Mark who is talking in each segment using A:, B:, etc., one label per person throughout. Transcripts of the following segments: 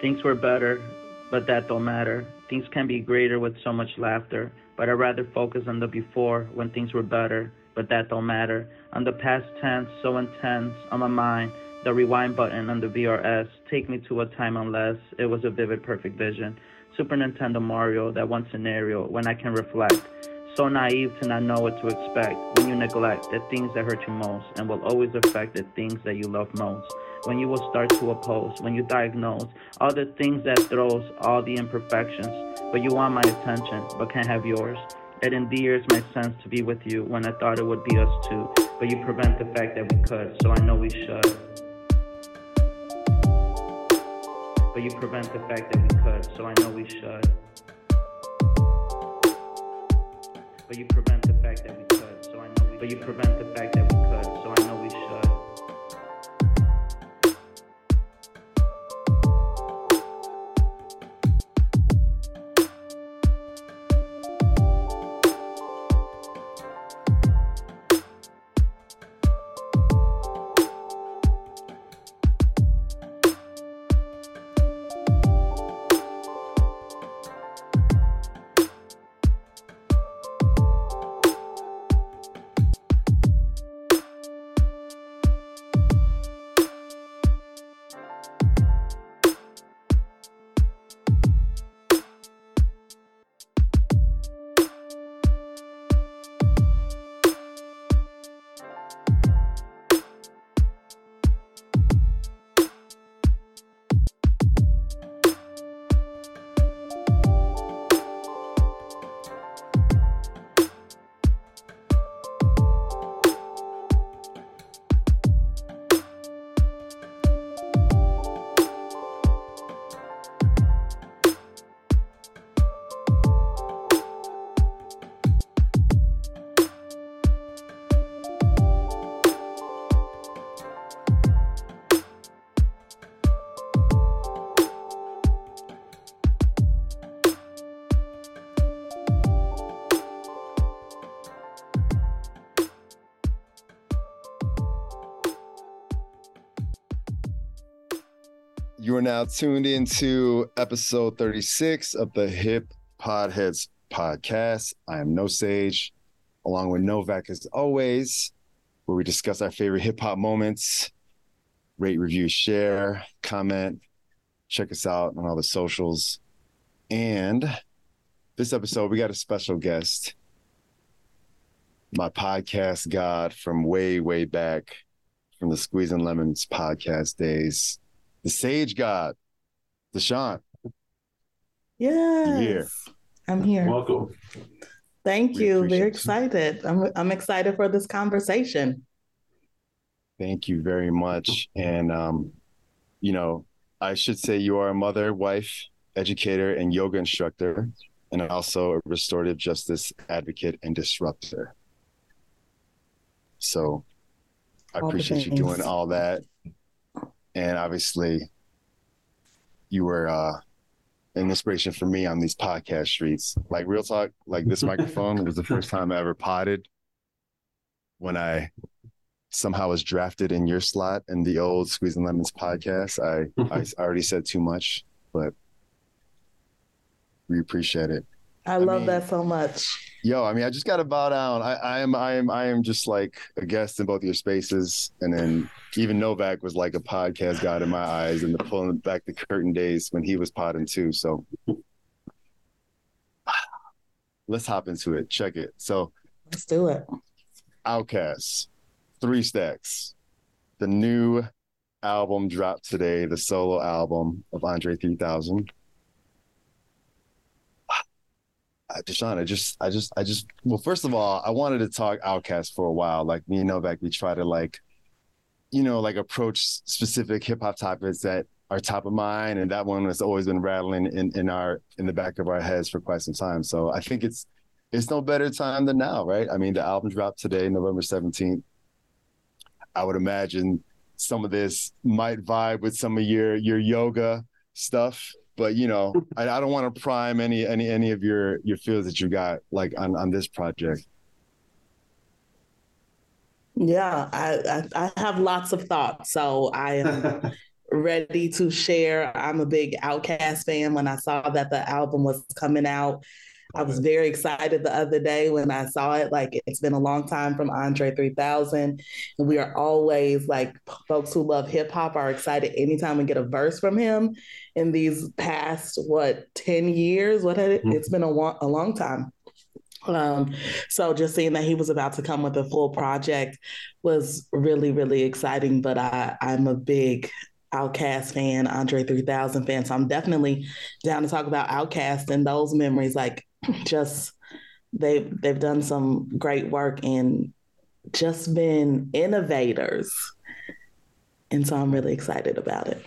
A: Things were better, but that don't matter. Things can be greater with so much laughter, but I'd rather focus on the before when things were better, but that don't matter. On the past tense, so intense on my mind, the rewind button on the VRS, take me to a time unless it was a vivid, perfect vision. Super Nintendo Mario, that one scenario when I can reflect. So naive to not know what to expect when you neglect the things that hurt you most and will always affect the things that you love most. When you will start to oppose, when you diagnose all the things that throws all the imperfections, but you want my attention but can't have yours. It endears my sense to be with you when I thought it would be us two, but you prevent the fact that we could, so I know we should. But you prevent the fact that we could, so I know we should. But you prevent the fact that we could, so I know we But you prevent the fact that we could, so I know we should.
B: You are now tuned into episode 36 of the Hip Podheads podcast. I am Know Sage, along with Novek as always, where we discuss our favorite hip hop moments, rate, review, share, comment. Check us out on all the socials. And this episode, we got a special guest, my podcast god from way, way back from the Squeeze and Lemons podcast days the Sage Gawd, Dushaun.
C: Yes.
B: here.
C: I'm here.
D: Welcome.
C: Thank
B: We
C: you.
B: appreciate
C: Very
B: you.
C: excited. I'm I'm excited for this conversation.
B: Thank you very much. And, um, you know, I should say you are a mother, wife, educator, and yoga instructor, and also a restorative justice advocate and disruptor. So I
C: All
B: appreciate you doing all that. And obviously, you were uh, an inspiration for me on these podcast streets. Like real talk, like this microphone was the first time I ever potted when I somehow was drafted in your slot in the old Squeezing Lemons podcast. I, I I already said too much, but we appreciate it.
C: I,
B: I
C: love
B: mean-
C: that so much.
B: Yo, I mean, I just got to bow down. I, I am, I am, I am just like a guest in both your spaces, and then even Novek was like a podcast god in my eyes, and the pulling back the curtain days when he was potting too. So let's hop into it. Check it. So
C: Let's do it.
B: Outcasts, Three Stacks, the new album dropped today, the solo album of Andre 3000. Uh, Uh, Dushaun, I just, I just, I just, well, first of all, I wanted to talk OutKast for a while. Like me and Novek, we try to like, you know, like approach specific hip hop topics that are top of mind. And that one has always been rattling in, in our, in the back of our heads for quite some time. So I think it's, it's no better time than now, right? I mean, the album dropped today, November 17th. I would imagine some of this might vibe with some of your your yoga stuff, but you know, I, I don't want to prime any any any of your your feels that you got like on on this project.
C: Yeah, I, I I have lots of thoughts. So I am ready to share. I'm a big OutKast fan. When I saw that the album was coming out, I was very excited the other day when I saw it. Like it's been a long time from Andre 3000. And we are always like folks who love hip hop are excited anytime we get a verse from him in these past, what, 10 years? What had it? Mm-hmm. It's been a, a long time. Um, so just seeing that he was about to come with a full project was really, really exciting. But I, I'm a big OutKast fan, Andre 3000 fan. So I'm definitely down to talk about OutKast and those memories. Like just they've they've done some great work and just been innovators. And so I'm really excited about it.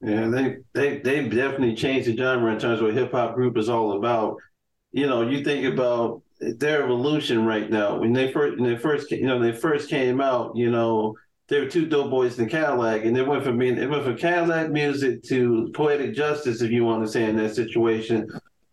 D: Yeah, they they they've definitely changed the genre in terms of what hip hop group is all about. You know, you think about their evolution right now. When they first when they first you know they first came out, you know, there were two dope boys in Cadillac, and they went from being it went from Cadillac music to poetic justice, if you want to say in that situation,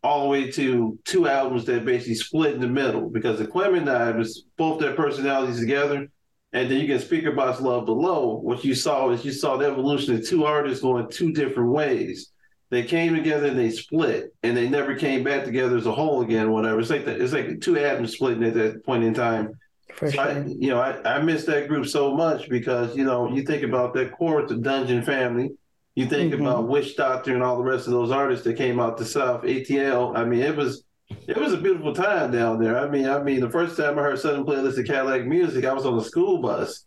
D: all the way to two albums that basically split in the middle because the Aquemini was both their personalities together. And then you can speak about love below. What you saw is you saw the evolution of two artists going two different ways. They came together and they split, and they never came back together as a whole again. Whatever. It's like it's like two atoms splitting at that point in time. For so sure. I, you know, I, I miss that group so much because you know you think about that core the Dungeon family, you think mm-hmm. about Witch Doctor and all the rest of those artists that came out the South, ATL. I mean, it was it was a beautiful time down there. I mean, I mean, the first time I heard Southernplayalisticadillacmuzik, I was on a school bus,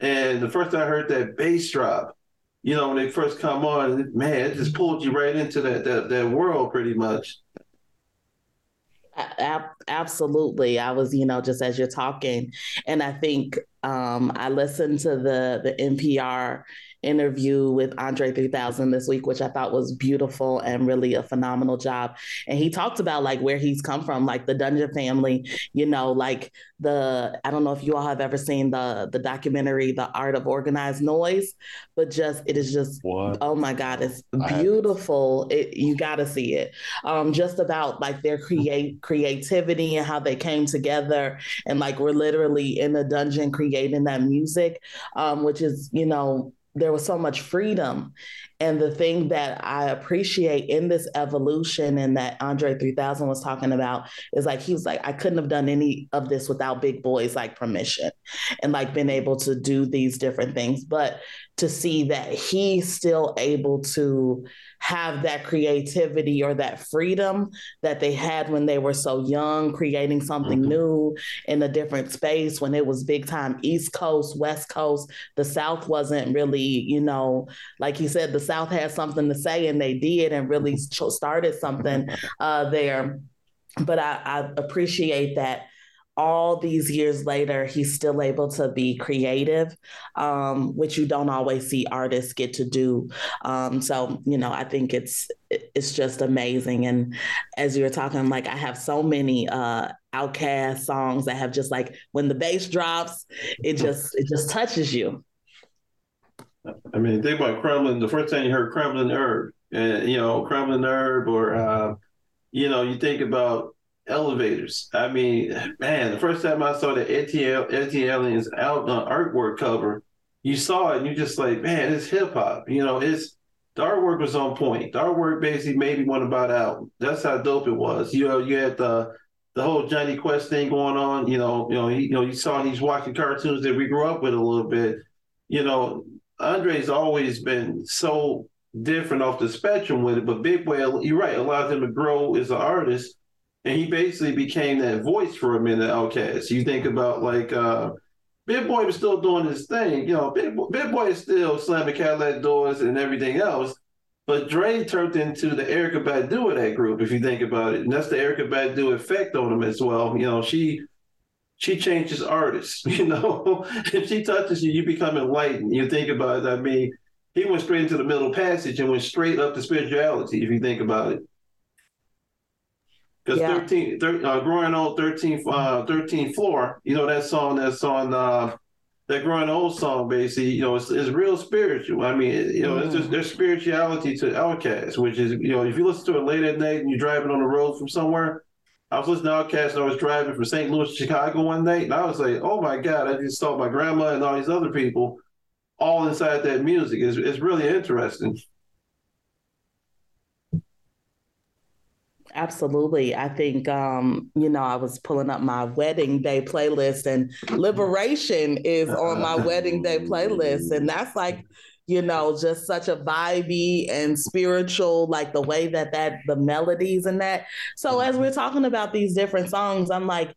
D: and the first time I heard that bass drop, you know, when they first come on, man, it just pulled you right into that that, that world pretty much.
C: Absolutely. I was, you know, just as you're talking, and I think um, I listened to the the NPR interview with Andre 3000 this week, which I thought was beautiful and really a phenomenal job. And he talked about like where he's come from, like the Dungeon family, you know, like the I don't know if you all have ever seen the the documentary The Art of Organized Noise, but just it is just what? oh my god, it's beautiful. It you got to see it. Um just about like their create creativity and how they came together and like we're literally in a dungeon creating that music um which is, you know, there was so much freedom. And the thing that I appreciate in this evolution and that Andre 3000 was talking about is like, he was like, I couldn't have done any of this without Big Boi's like permission and like being able to do these different things. But to see that he's still able to have that creativity or that freedom that they had when they were so young, creating something mm-hmm. new in a different space when it was big time East Coast, West Coast. The South wasn't really, you know, like he said, the South had something to say and they did and really started something uh, there. But I, I appreciate that all these years later, he's still able to be creative, um, which you don't always see artists get to do. Um, so, you know, I think it's it's just amazing. And as you were talking, like I have so many uh, OutKast songs that have just like when the bass drops, it just it just touches you.
D: I mean, think about crumbling. The first time you heard Crumblin' Erb, and you know, Crumblin' Erb, or uh, you know, you think about elevators. I mean, man, the first time I saw the ATL ATLiens out on artwork cover, you saw it and you just like, man, it's hip hop. You know, it's the artwork was on point. The artwork basically made me want to buy the album. That's how dope it was. You know, you had the the whole Jonny Quest thing going on. You know, you know, he, you know, you saw these watching cartoons that we grew up with a little bit. You know, Andre's always been so different off the spectrum with it, but Big Boi, you're right, allowed him to grow as an artist and he basically became that voice for a minute. OutKast. You think about like uh, Big Boi was still doing his thing. You know, Big, Big Boi is still slamming Cadillac doors and everything else. But Dre turned into the Erykah Badu of that group, if you think about it, and that's the Erykah Badu effect on him as well. You know, she she changes artists. You know, if she touches you, you become enlightened. You think about it. I mean, he went straight into the middle passage and went straight up to spirituality. If you think about it. Because yeah. 13, thir- uh, growing old 13, uh, 13 floor, you know, that song that's on uh, that growing old song, basically, you know, it's, it's real spiritual. I mean, you know, mm. it's just there's spirituality to OutKast, which is, you know, if you listen to it late at night and you're driving on the road from somewhere, I was listening to OutKast and I was driving from St. Louis to Chicago one night, and I was like, oh my God, I just saw my grandma and all these other people all inside that music. It's, it's really interesting.
C: Absolutely. I think, um, you know, I was pulling up my wedding day playlist and Liberation is on my wedding day playlist. And that's like, you know, just such a vibey and spiritual, like the way that that the melodies and that. So mm-hmm. as we're talking about these different songs, I'm like,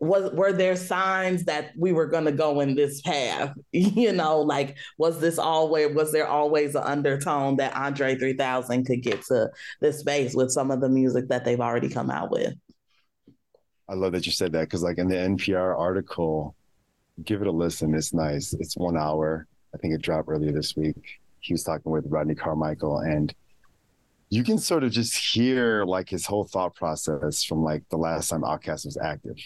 C: was were there signs that we were going to go in this path? You know like was this always was there always an undertone that andre 3000 could get to this space with some of the music that they've already come out with?
B: I love that you said that because like in the npr article give it a listen it's nice it's one hour i think it dropped earlier this week. He was talking with rodney carmichael and you can sort of just hear like his whole thought process from like the last time Outkast was active.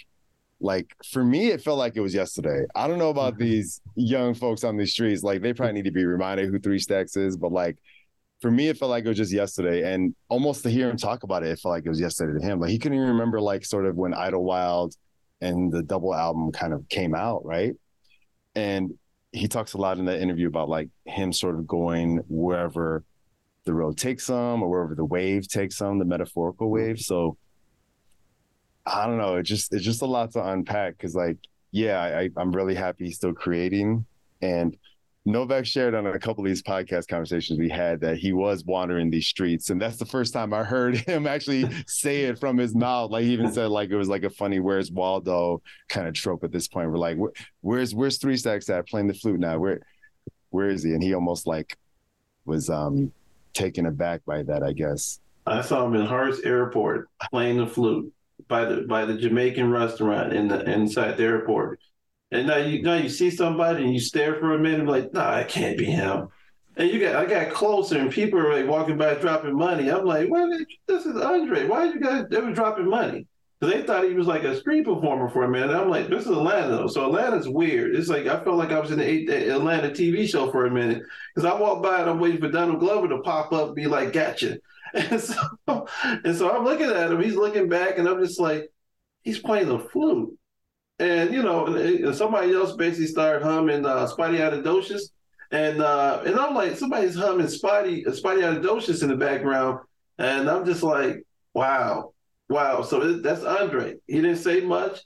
B: Like for me it felt like it was yesterday. I don't know about mm-hmm. these young folks on these streets. Like they probably need to be reminded who three stacks is but like for me it felt like it was just yesterday. And almost to hear him talk about it it felt like it was yesterday to him. Like he couldn't even remember like sort of when idlewild and the double album kind of came out right? And he talks a lot in that interview about like him sort of going wherever the road takes him or wherever the wave takes him the metaphorical mm-hmm. wave so I don't know. It just it's just a lot to unpack because like yeah, I, I'm really happy he's still creating. And Novek shared on a couple of these podcast conversations we had that he was wandering these streets, and that's the first time I heard him actually say it from his mouth. Like he even said like it was like a funny "Where's Waldo" kind of trope at this point. We're like, where's where's Three Stacks at playing the flute now? Where where is he? And he almost like was um taken aback by that, I guess.
D: I saw him in Hearts Airport playing the flute by the by the Jamaican restaurant in the inside the airport. And now you now you see somebody and you stare for a minute, like, nah, it can't be him. And you got I got closer and people are like walking by dropping money. I'm like, well, this is Andre. Why are you guys they were dropping money? Because they thought he was like a street performer for a minute. I'm like, this is Atlanta. though. So Atlanta's weird. It's like I felt like I was in the Atlanta TV show for a minute. Because I walked by and I'm waiting for Donald Glover to pop up and be like, gotcha. And so, and so I'm looking at him. He's looking back, and I'm just like, he's playing the flute. And you know, somebody else basically started humming uh, Spidey Audaciousous, and uh, and I'm like, somebody's humming Spidey Spidey Audaciousous in the background, and I'm just like, wow, wow. So it, that's Andre. He didn't say much.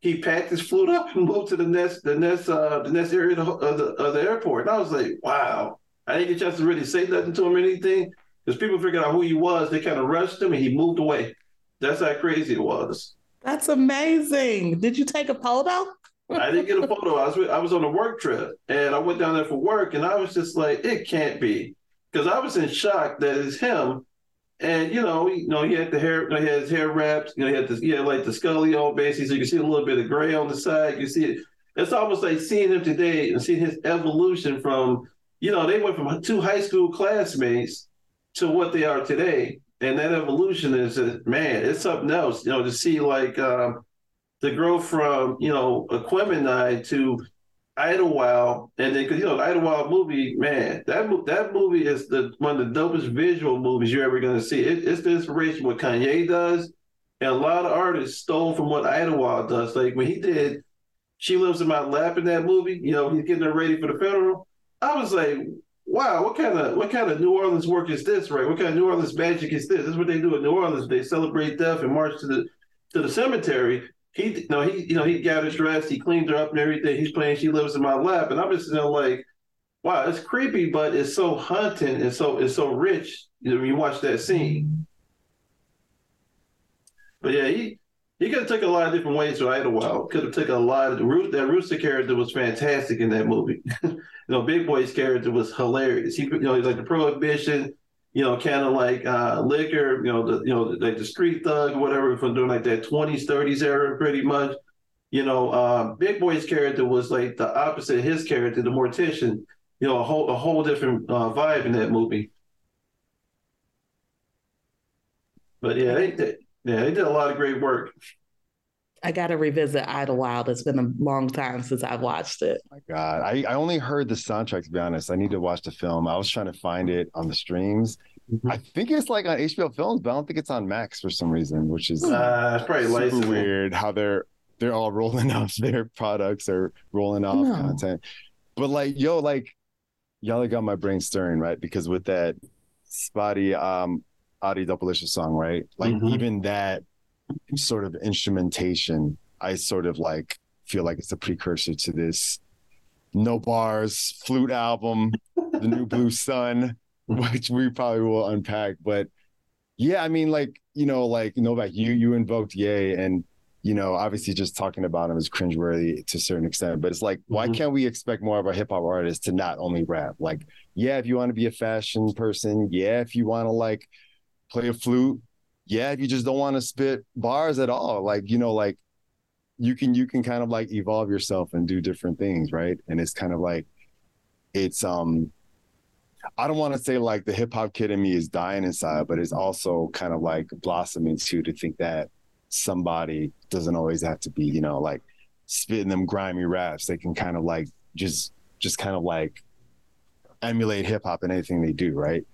D: He packed his flute up and moved to the next the next uh, the next area of the, of the, of the airport. And I was like, wow. I didn't get a chance to really say nothing to him or anything because people figured out who he was. They kind of rushed him and he moved away. That's how crazy it was.
C: That's amazing. Did you take a photo?
D: I didn't get a photo. I was I was on a work trip and I went down there for work and I was just like, it can't be, because I was in shock that it's him. And you know, you know, he had the hair, you know, he had his hair wrapped. You know, he had this, he had like the scully on basically, so you can see a little bit of gray on the side. You see it. It's almost like seeing him today and seeing his evolution from, you know, they went from two high school classmates to what they are today. And that evolution is, that man, it's up else. You know, to see like uh, the growth from you know Aquemini to Idlewild, and then because you know the Idlewild movie, man, that that movie is the one of the dopest visual movies you're ever going to see. It, it's the inspiration what Kanye does, and a lot of artists stole from what Idlewild does. Like when he did "She Lives in My Lap" in that movie, you know, he's getting her ready for the federal. I was like, wow, what kind of what kind of New Orleans work is this, right? What kind of New Orleans magic is this? This is what they do in New Orleans. They celebrate death and march to the to the cemetery. He you know he you know he got her dressed, he cleaned her up and everything. He's playing "She Lives in My Lap," and I'm just you know like, wow, it's creepy, but it's so haunting and so it's so rich. You know, when you watch that scene. But yeah, he he could have took a lot of different ways to Idlewild. Could have took a lot of that Rooster character was fantastic in that movie. you know, Big Boi's character was hilarious. He you know, he's like the prohibition, you know, kind of like uh, liquor, you know, the you know, like the street thug, whatever, from doing like that 20s, 30s era pretty much. You know, uh, Big Boi's character was like the opposite of his character, the mortician, you know, a whole a whole different uh, vibe in that movie. But yeah, they, yeah, they did a lot of great work.
C: I got to revisit Idlewild. It's been a long time since I've watched it.
B: Oh my God, I, I only heard the soundtrack. To be honest, I need to watch the film. I was trying to find it on the streams. Mm-hmm. I think it's like on HBO Films, but I don't think it's on Max for some reason, which is
D: uh, probably
B: super weird. How they're they're all rolling off their products or rolling off no. content. But like, yo, like y'all got my brain stirring, right? Because with that spotty um Adi Doublelicious song, right? Like
D: Mhm.
B: even that sort of instrumentation, I sort of like feel like it's a precursor to this no bars flute album, the new Blue Sun, which we probably will unpack. But yeah, I mean, like, you know, like Novek, you you invoked Ye, and you know, obviously just talking about him is cringeworthy to a certain extent, but it's like, why
D: Mhm.
B: can't we expect more of a hip hop artist to not only rap? Like, yeah, if you want to be a fashion person, yeah, if you want to like play a flute, yeah, you just don't want to spit bars at all, like, you know, like you can you can kind of like evolve yourself and do different things, right? And it's kind of like it's um I don't want to say like the hip hop kid in me is dying inside, but it's also kind of like blossoming too to think that somebody doesn't always have to be, you know, like spitting them grimy raps. They can kind of like just just kind of like emulate hip hop in anything they do, right?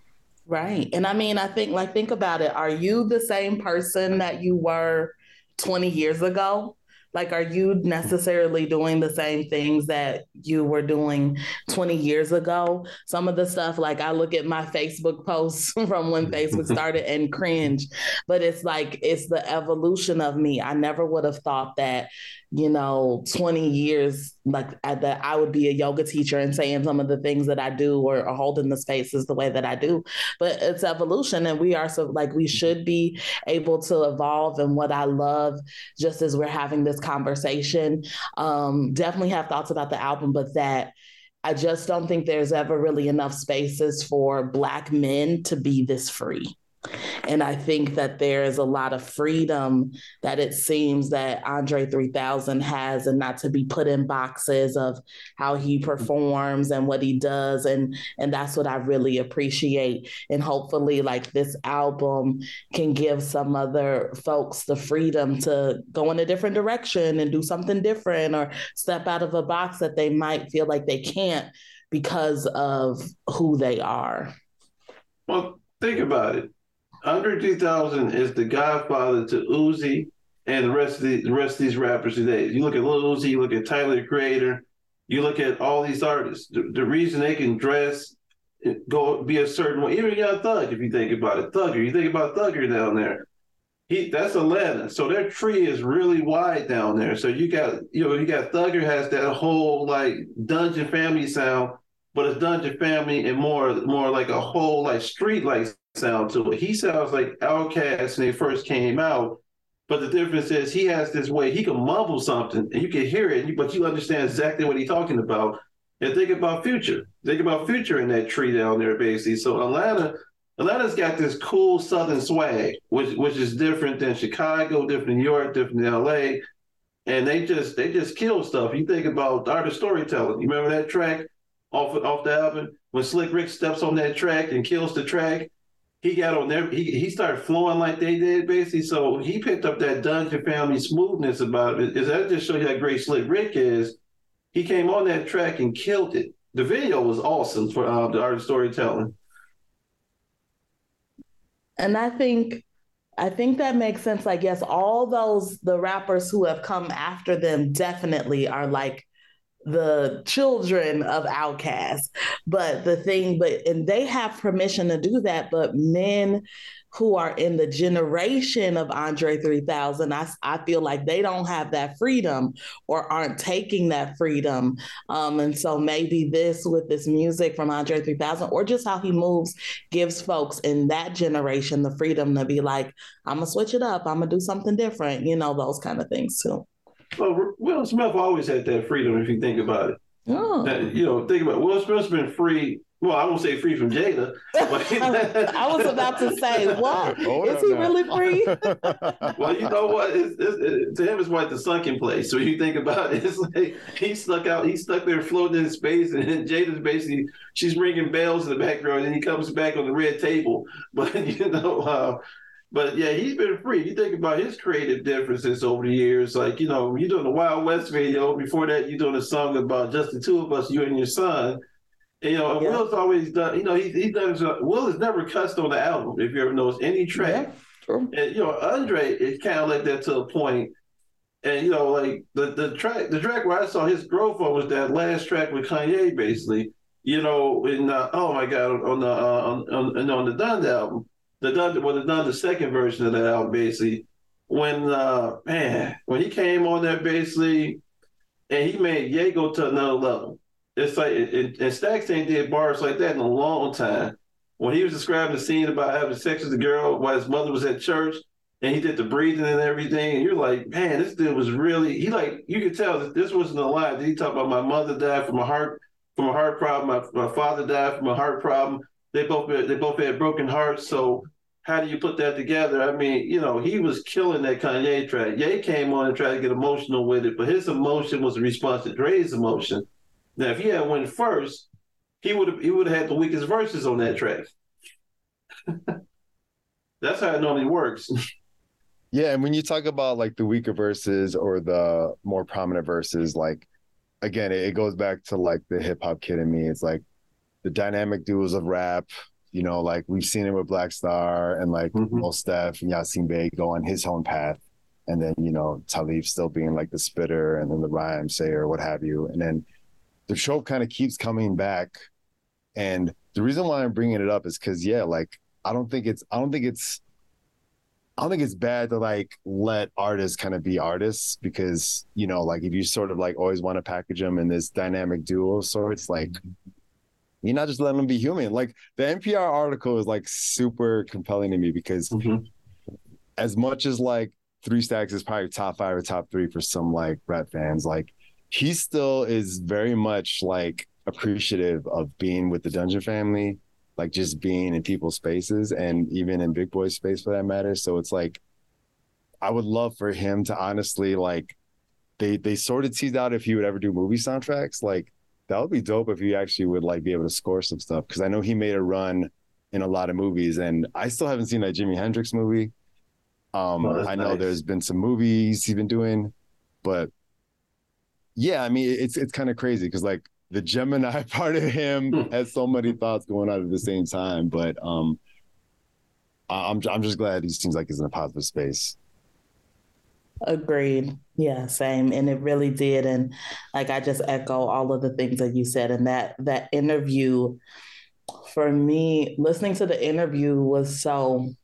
C: Right. And I mean, I think, like, think about it. Are you the same person that you were 20 years ago? Like, are you necessarily doing the same things that you were doing 20 years ago? Some of the stuff, like, I look at my Facebook posts from when Facebook started and cringe, but it's like, it's the evolution of me. I never would have thought that, you know, 20 years, like, that I would be a yoga teacher and saying some of the things that I do or, or holding the spaces the way that I do. But it's evolution and we are so like we should be able to evolve and what i love just as we're having this conversation um definitely have thoughts about the album but that i just don't think there's ever really enough spaces for black men to be this free and I think that there is a lot of freedom that it seems that Andre 3000 has, and not to be put in boxes of how he performs and what he does. And, and that's what I really appreciate. And hopefully, like this album can give some other folks the freedom to go in a different direction and do something different or step out of a box that they might feel like they can't because of who they are.
D: Well, think about it. Andre 3000 is the godfather to Uzi and the rest of the, the rest of these rappers today. You look at Lil Uzi, you look at Tyler the Creator, you look at all these artists. The, the reason they can dress, eh, go be a certain way, even Young Thug, if you think about it, Thugger, you think about Thugger down there. He that's Atlanta, so their tree is really wide down there. So you got you know you got Thugger has that whole like Dungeon Family sound, but it's Dungeon Family and more more like a whole like street like sound to it. He sounds like Outkast when they first came out, but the difference is he has this way he can mumble something and you can hear it, but you understand exactly what he's talking about. And think about Future. Think about Future in that tree down there, basically. So Atlanta, Atlanta's got this cool Southern swag, which which is different than Chicago, different than New York, different than LA. And they just they just kill stuff. You think about art of storytelling. You remember that track off off the album when Slick Rick steps on that track and kills the track he got on there. He he started flowing like they did, basically. So he picked up that Dungeon Family smoothness about it. Is that just show you how great Slick Rick is? He came on that track and killed it. The video was awesome for uh, the art of storytelling.
C: And I think I think that makes sense. I guess all those the rappers who have come after them definitely are like the children of outcasts. But the thing, but and they have permission to do that, but men who are in the generation of Andre 3000, I, I feel like they don't have that freedom or aren't taking that freedom. Um, and so maybe this with this music from Andre 3000 or just how he moves gives folks in that generation the freedom to be like, I'm gonna switch it up, I'm gonna do something different, you know, those kind of things too.
D: Well, Will Smith always had that freedom if you think about it.
C: Oh.
D: That, you know, think about it. Will Smith's been free. Well, I won't say free from Jada. But
C: I was about to say, what
B: Hold
C: is he
B: now.
C: really free?
D: well, you know what? It's, it's, it, to him, it's like the sunken place. So you think about it, it's like he stuck out, he stuck there floating in space, and then Jada's basically she's ringing bells in the background, and he comes back on the red table. But you know, uh, but yeah, he's been free. You think about his creative differences over the years, like you know, you're doing the Wild West video. Before that, you're doing a song about just the two of us, you and your son. And, you know, and
C: Yeah.
D: Will's always done. You know, he he does. Uh, Will has never cussed on the album. If you ever notice any track.
C: Yeah.
D: And you know, Andre is kind of like that to a point. And you know, like the the track the track where I saw his growth on was that last track with Kanye, basically. You know, in uh, oh my god, on the uh, on, on on the Donda album, the Donda well the Donda second version of that album basically, when uh man when he came on there basically, and he made Ye go to another level. It's like and, and Stax ain't did bars like that in a long time. When he was describing the scene about having sex with the girl while his mother was at church, and he did the breathing and everything. And you're like, man, this dude was really he like you could tell that this wasn't a lie. He talked about my mother died from a heart from a heart problem. My, my father died from a heart problem. They both they both had broken hearts. So how do you put that together? I mean, you know, he was killing that Kanye track. Ye came on and tried to get emotional with it, but his emotion was a response to Dre's emotion. Now, if he had went first, he would have he would have had the weakest verses on that track. That's how it normally works.
B: Yeah, and when you talk about like the weaker verses or the more prominent verses, like again, it, goes back to like the hip hop kid in me. It's like the dynamic duos of rap. You know, like we've seen it with Black Star and like mm-hmm. Mos Def and Yasin Bey go on his own path, and then you know Talib still being like the spitter and then the rhyme sayer, what have you, and then the show kind of keeps coming back. And the reason why I'm bringing it up is because yeah, like I don't think it's I don't think it's I don't think it's bad to like let artists kind of be artists because you know like if you sort of like always want to package them in this dynamic duo sorts like you're not just letting them be human like the npr article is like super compelling to me because mm-hmm. as much as like three stacks is probably top five or top three for some like rap fans like he still is very much like appreciative of being with the dungeon family like just being in people's spaces and even in Big Boi's space for that matter. So it's like I would love for him to honestly like they they sort of teased out if he would ever do movie soundtracks. Like that would be dope if he actually would like be able to score some stuff because I know he made a run in a lot of movies and I still haven't seen that Jimi Hendrix movie. Um, oh, I know nice. there's been some movies he's been doing, but yeah, I mean it's it's kind of crazy because like the Gemini part of him hmm. has so many thoughts going on at the same time. But um, I'm I'm just glad he seems like he's in a positive space.
C: Agreed. Yeah, same. And it really did. And like I just echo all of the things that you said. And that that interview for me, listening to the interview was so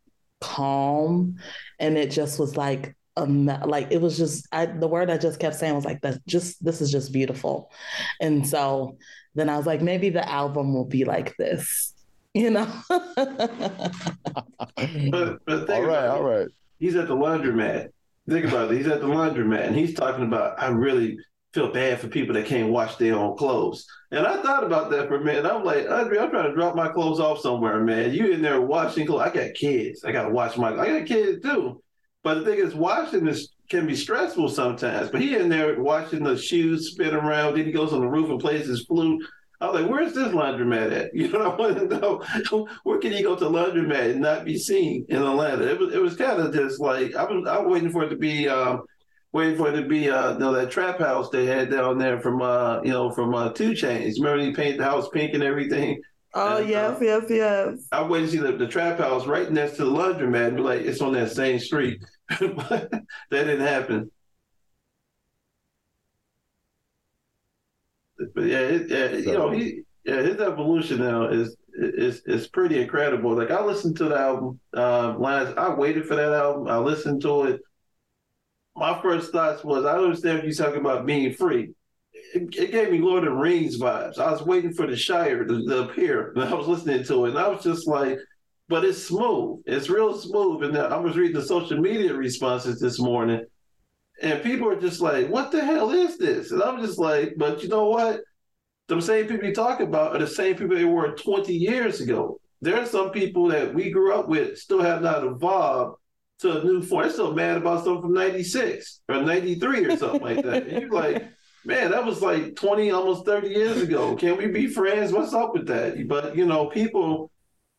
C: calm. And it just was like um, like it was just I, the word I just kept saying was like that just this is just beautiful. And so then I was like, maybe the album will be like this, you know.
D: but, but all
B: right, all right.
D: He's at the laundromat. Think about it. He's at the laundromat and he's talking about I really feel bad for people that can't wash their own clothes. And I thought about that for a minute. I'm like, Andre, I'm trying to drop my clothes off somewhere, man. You in there washing clothes. I got kids. I gotta wash my I got kids too. But the thing is, washing this can be stressful sometimes. But he in there watching the shoes spin around. Then he goes on the roof and plays his flute. I was like, where's this laundromat at? You know, I want to know where can he go to laundromat and not be seen in Atlanta? It was it was kind of just like I was I was waiting for it to be um, waiting for it to be uh you know, that trap house they had down there from uh you know from uh 2 Chainz. Remember he painted the house pink and everything.
C: Oh and, yes, uh, yes, yes.
D: I went to see the, the trap house right next to the laundromat and be like, it's on that same street. that didn't happen. But yeah, it, yeah so, you know, he yeah, his evolution now is is is pretty incredible. Like I listened to the album uh, last, I waited for that album. I listened to it. My first thoughts was, I understand if you're talking about being free. It, it, gave me Lord of the Rings vibes. I was waiting for the Shire to, to appear, and I was listening to it, and I was just like, but it's smooth. It's real smooth. And I was reading the social media responses this morning, and people are just like, "What the hell is this?" And I'm just like, "But you know what? The same people you talk about are the same people they were 20 years ago. There are some people that we grew up with still have not evolved to a new form. They're still mad about something from 96 or 93 or something like that. And you're like, man, that was like 20, almost 30 years ago. Can we be friends? What's up with that? But, you know, people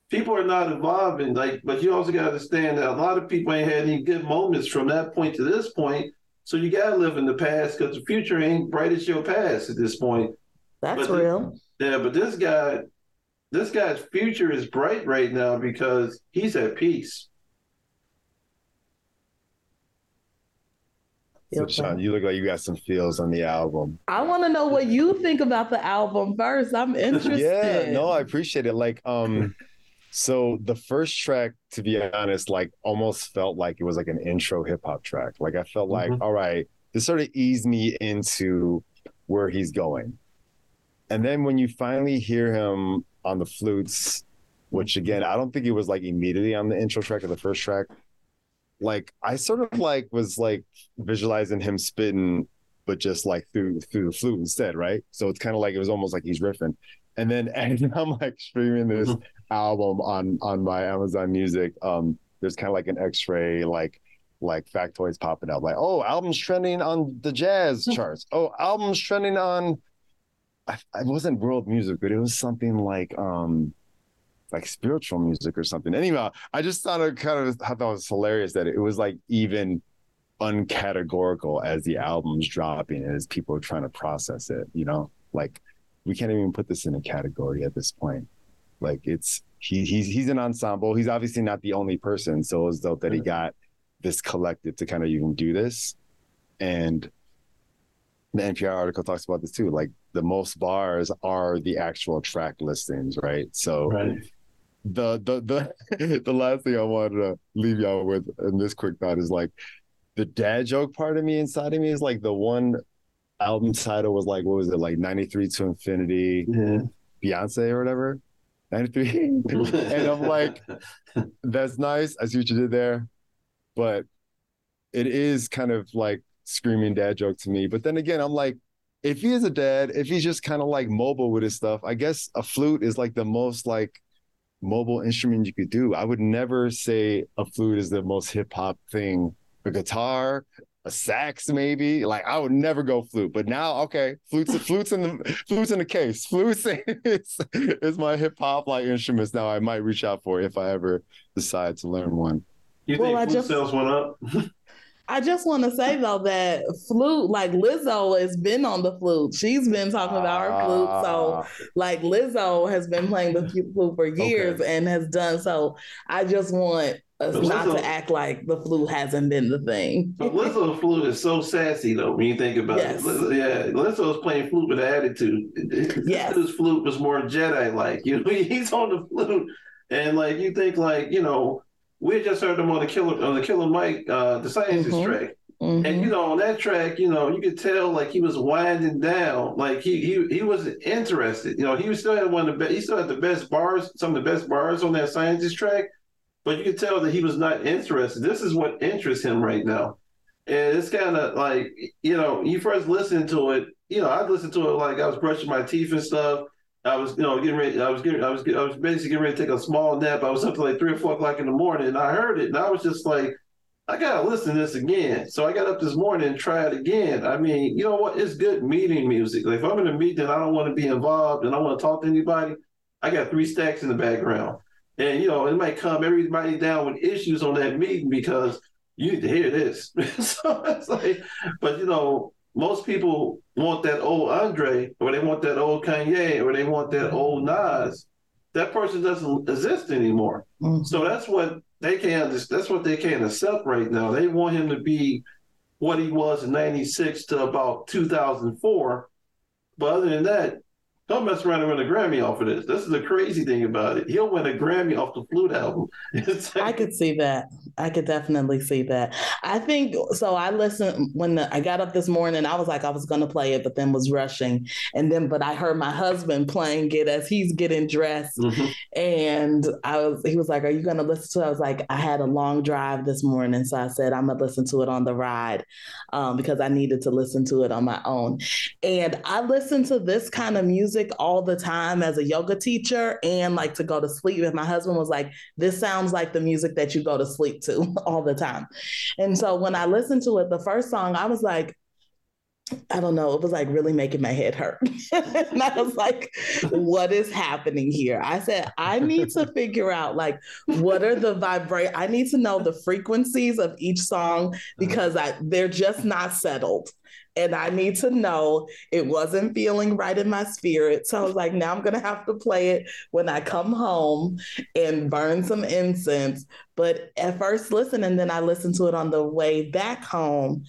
D: people are not evolving. Like, but you also got to understand that a lot of people ain't had any good moments from that point to this point. So you got to live in the past because the future ain't bright as your past at this point.
C: That's but real.
D: yeah, but this guy, this guy's future is bright right now because he's at peace.
B: So, Sean, you look like you got some feels on the album.
C: I want to know what you think about the album first. I'm interested.
B: yeah, no, I appreciate it. Like, um, so the first track, to be honest, like almost felt like it was like an intro hip hop track. Like I felt like,
D: Mhm.
B: all right, this sort of eased me into where he's going. And then when you finally hear him on the flutes, which again, I don't think it was like immediately on the intro track or the first track. Like I sort of like was like visualizing him spitting, but just like through through the flute instead, right? So it's kind of like it was almost like he's riffing. And then and I'm like streaming this
D: Mhm.
B: Album on on my Amazon Music. Um, there's kind of like an X-ray like like factoids popping up, like oh, albums trending on the jazz charts. Oh, albums trending on. I, I wasn't world music, but it was something like um like spiritual music or something. Anyway, I just thought it kind of I thought it was hilarious that it was like even uncategorical as the album's dropping and as people are trying to process it, you know? Like we can't even put this in a category at this point. Like it's he he's he's an ensemble. He's obviously not the only person. So it's dope that he got this collective to kind of even do this. And the NPR article talks about this too. Like the most bars are the actual track listings, right? So
D: Right.
B: the the the the last thing I wanted to leave y'all with in this quick thought is like the dad joke part of me inside of me is like the one album title was like what was it like 93 to infinity
D: Yeah.
B: Beyonce or whatever 93 and I'm like that's nice I see what you did there but it is kind of like screaming dad joke to me but then again I'm like if he is a dad if he's just kind of like mobile with his stuff I guess a flute is like the most like mobile instrument you could do. I would never say a flute is the most hip hop thing. A guitar, a sax, maybe. Like I would never go flute. But now, okay, flutes, flutes in the flutes in the case. Flutes is, is my hip hop like instruments. Now I might reach out for if I ever decide to learn one.
D: You
C: Well,
D: think
C: I
D: food
C: just-
D: sales went up?
C: I just want to say though that flute, like Lizzo, has been on the flute. She's been talking about her flute. So,
B: Ah,
C: like Lizzo has been playing the flute for years and has done so. I just want us not to act like the flute hasn't been the thing.
D: But Lizzo's flute is so sassy though. When you think about
C: Yes.
D: it, Lizzo, yeah, Lizzo's playing flute with attitude.
C: Yes.
D: His flute was more Jedi like. You know, he's on the flute, and like you think like you know, we just heard him on the Killer on the Killer Mike, uh, the Scientist
C: Mhm.
D: track.
C: Mhm.
D: And you know, on that track, you know, you could tell like he was winding down, like he he he wasn't interested. You know, he was still had one of the best. He still had the best bars, some of the best bars on that scientist track, but you could tell that he was not interested. This is what interests him right now, and it's kind of like you know, you first listen to it. You know, I listened to it like I was brushing my teeth and stuff. I was, you know, getting ready. I was getting, I was, I was basically getting ready to take a small nap. I was up to like three or four o'clock in the morning, and I heard it, and I was just like. I gotta listen to this again. So I got up this morning and try it again. I mean, you know what? It's good meeting music. Like if I'm in a meeting I don't want to be involved and I want to talk to anybody, I got three stacks in the background. And you know, it might calm everybody down with issues on that meeting because you need to hear this. so it's like, but you know, most people want that old Andre or they want that old Kanye or they want that old Nas. That person doesn't exist anymore.
C: Mhm.
D: So that's what they can't. That's what they can't accept right now. They want him to be what he was in '96 to about 2004. But other than that, don't mess around and win a Grammy off of this. This is the crazy thing about it. He'll win a Grammy off the flute album. It's
C: I could see that. I could definitely see that. I think so. I listened when the, I got up this morning. I was like, I was going to play it, but then was rushing, and then but I heard my husband playing it as he's getting dressed,
D: Mhm.
C: and I was. He was like, "Are you going to listen to?" it? I was like, "I had a long drive this morning, so I said I'm gonna listen to it on the ride, um, because I needed to listen to it on my own." And I listen to this kind of music all the time as a yoga teacher, and like to go to sleep. And my husband was like, "This sounds like the music that you go to sleep to all the time." And so when I listened to it, the first song, I was like. I don't know. It was like really making my head hurt. and I was like, what is happening here? I said, I need to figure out like what are the vibrate I need to know the frequencies of each song uh-huh. because I they're just not settled. And I need to know it wasn't feeling right in my spirit. So I was like, now I'm gonna have to play it when I come home and burn some incense. But at first listen, and then I listened to it on the way back home.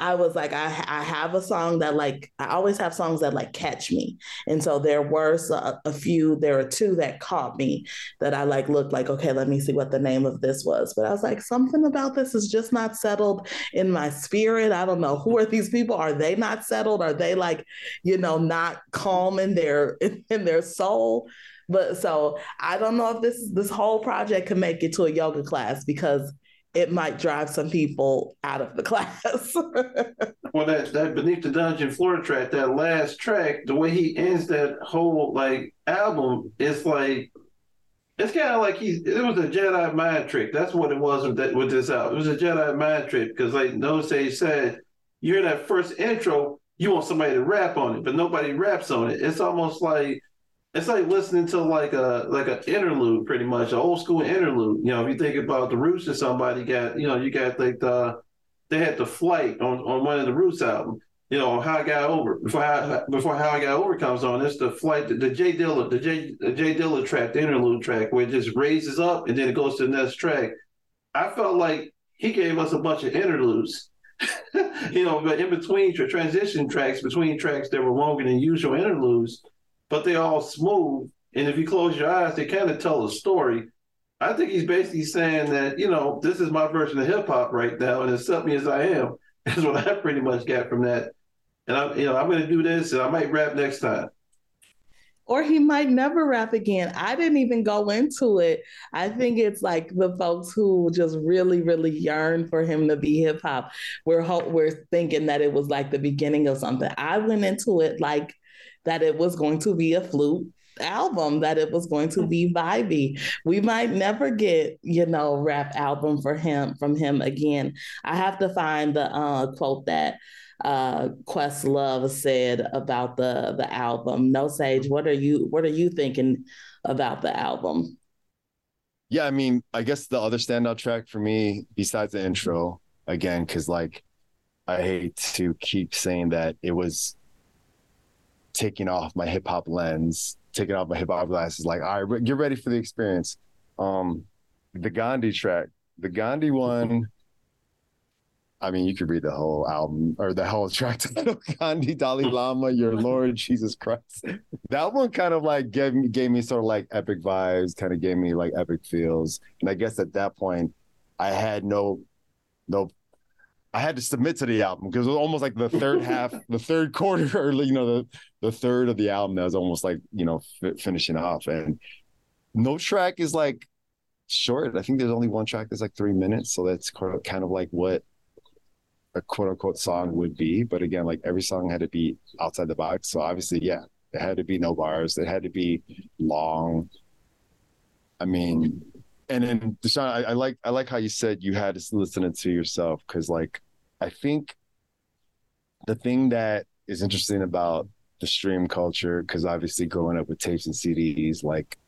C: I was like, I, I have a song that like, I always have songs that like catch me. And so there were a, a few, there are two that caught me that I like looked like, okay, let me see what the name of this was. But I was like, something about this is just not settled in my spirit. I don't know. Who are these people? Are they not settled? Are they like, you know, not calm in their in their soul? But so I don't know if this this whole project can make it to a yoga class because it might drive some people out of the class.
D: well, that that beneath the dungeon floor track, that last track, the way he ends that whole like album, it's like it's kind of like he's it was a Jedi mind trick. That's what it was with, that, with this album. It was a Jedi mind trick because like Know Sage said, you hear that first intro, you want somebody to rap on it, but nobody raps on it. It's almost like it's like listening to like a like an interlude, pretty much, an old school interlude. You know, if you think about the Roots or somebody got, you know, you got like the they had the flight on, on one of the Roots album. You know, how I got over before how before how I got over comes on. It's the flight, the, the J Dilla, the J the J Dilla track, the interlude track, where it just raises up and then it goes to the next track. I felt like he gave us a bunch of interludes. you know, but in between transition tracks, between tracks that were longer than usual interludes, but they're all smooth. And if you close your eyes, they kind of tell a story. I think he's basically saying that, you know, this is my version of hip hop right now, and accept me as I am. Is what I pretty much got from that. And I'm, you know, I'm going to do this, and I might rap next time.
C: Or he might never rap again. I didn't even go into it. I think it's like the folks who just really, really yearn for him to be hip hop. We're ho- we're thinking that it was like the beginning of something. I went into it like that it was going to be a flute album that it was going to be vibey. We might never get, you know, rap album for him from him again. I have to find the uh, quote that uh Questlove said about the the album. Know Sage, what are you what are you thinking about the album?
B: Yeah, I mean, I guess the other standout track for me, besides the intro, again, because like I hate to keep saying that it was taking off my hip hop lens, taking off my hip hop glasses. Like, all right, get ready for the experience. Um, the Gandhi track, the Gandhi one. I mean, you could read the whole album or the whole track Gandhi Dalai Lama, Your Lord Jesus Christ. That one kind of like gave me gave me sort of like epic vibes, kind of gave me like epic feels. And I guess at that point, I had no no I had to submit to the album because it was almost like the third half, the third quarter, or you know, the the third of the album that was almost like you know f- finishing off. And no track is like short. I think there's only one track that's like three minutes, so that's kind of like what a quote unquote song would be. But again, like every song had to be outside the box. So obviously, yeah, it had to be no bars. It had to be long. I mean, and then Dushaun, I, I, like I like how you said you had to listen to yourself because like I think the thing that is interesting about the stream culture because obviously growing up with tapes and CDs, like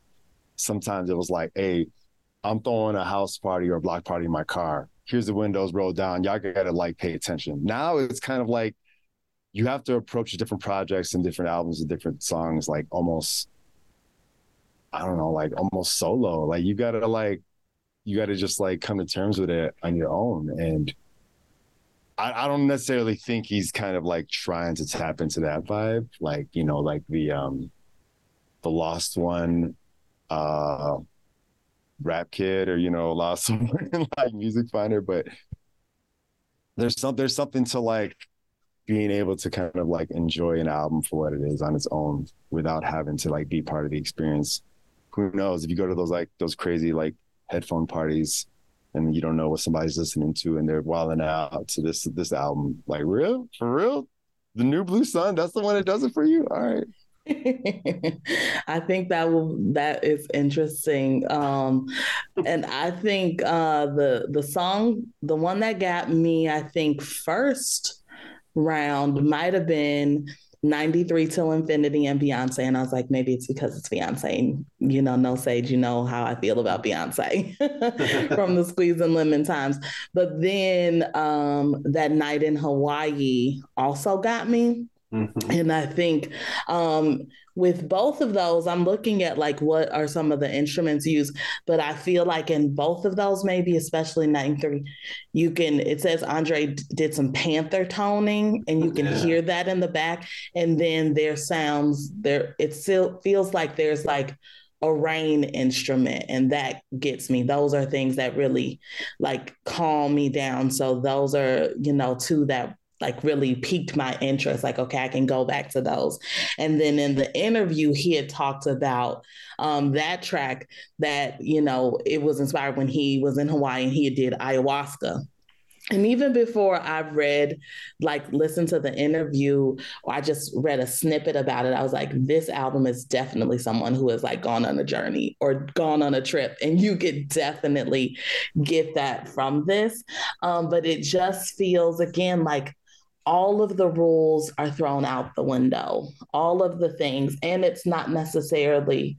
B: sometimes it was like, hey, I'm throwing a house party or a block party in my car. Here's the windows rolled down. Y'all gotta like pay attention. Now it's kind of like you have to approach different projects and different albums and different songs like almost I don't know, like almost solo. Like you gotta like you gotta just like come to terms with it on your own. And I, I don't necessarily think he's kind of like trying to tap into that vibe. Like, you know, like the um the lost one uh rap kid or you know lost like music finder but there's some there's something to like being able to kind of like enjoy an album for what it is on its own without having to like be part of the experience who knows? If you go to those like those crazy like headphone parties and you don't know what somebody's listening to and they're wilding out to this this album like real? For real? The new blue sun? That's the one that does it for you? All right.
C: I think that will that is interesting. Um, and I think uh, the the song, the one that got me, I think first round might have been 93 till infinity and Beyonce. And I was like, maybe it's because it's Beyonce. You know, no sage, you know how I feel about Beyonce from the squeeze and lemon times. But then um, that night in Hawaii also got me. Mm-hmm. And I think um, with both of those, I'm looking at like what are some of the instruments used, but I feel like in both of those, maybe especially 93, you can, it says Andre did some panther toning and you can yeah. hear that in the back. And then there sounds there, it still feels like there's like a rain instrument and that gets me those are things that really like calm me down so those are you know two that like really piqued my interest like okay i can go back to those and then in the interview he had talked about um, that track that you know it was inspired when he was in hawaii and he did ayahuasca and even before I've read, like, listened to the interview, or I just read a snippet about it, I was like, this album is definitely someone who has like gone on a journey or gone on a trip. And you could definitely get that from this. Um, but it just feels, again, like all of the rules are thrown out the window, all of the things. And it's not necessarily,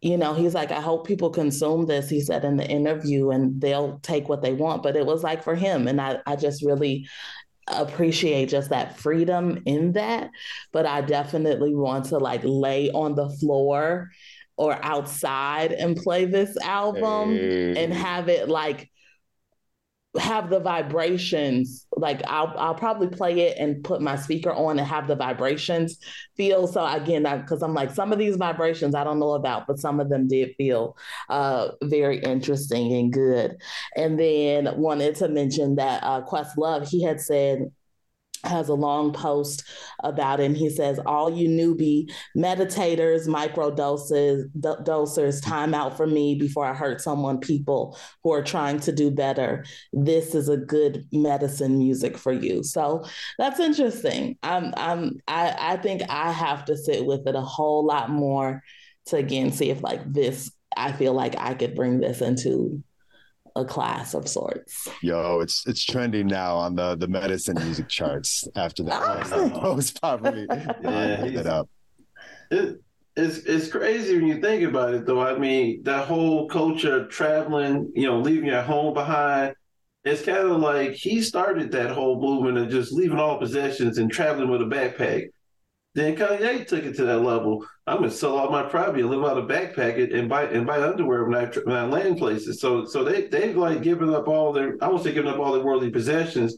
C: you know, he's like, I hope people consume this, he said in the interview, and they'll take what they want. But it was like for him. And I, I just really appreciate just that freedom in that. But I definitely want to like lay on the floor or outside and play this album hey. and mm. have it like have the vibrations like I'll I'll probably play it and put my speaker on and have the vibrations feel. So again because I'm like some of these vibrations I don't know about but some of them did feel uh, very interesting and good. And then wanted to mention that uh, Questlove he had said has a long post about it and he says all you newbie meditators micro doses dosers time out for me before i hurt someone people who are trying to do better. This is a good medicine music for you. So that's interesting. I'm i'm i, I think i have to sit with it a whole lot more to again see if like this i feel like i could bring this into a class of sorts.
B: Yo, it's it's trending now on the the medicine music charts after that ah. post probably
D: yeah, it up. It, it's it's crazy when you think about it though. I mean, that whole culture of traveling, you know, leaving your home behind. It's kind of like he started that whole movement of just leaving all possessions and traveling with a backpack. Then Kanye took it to that level. I'm gonna sell all my property, live out of backpack and buy and buy underwear when I when I land places. So so they they've like given up all their I won't say giving up all their worldly possessions,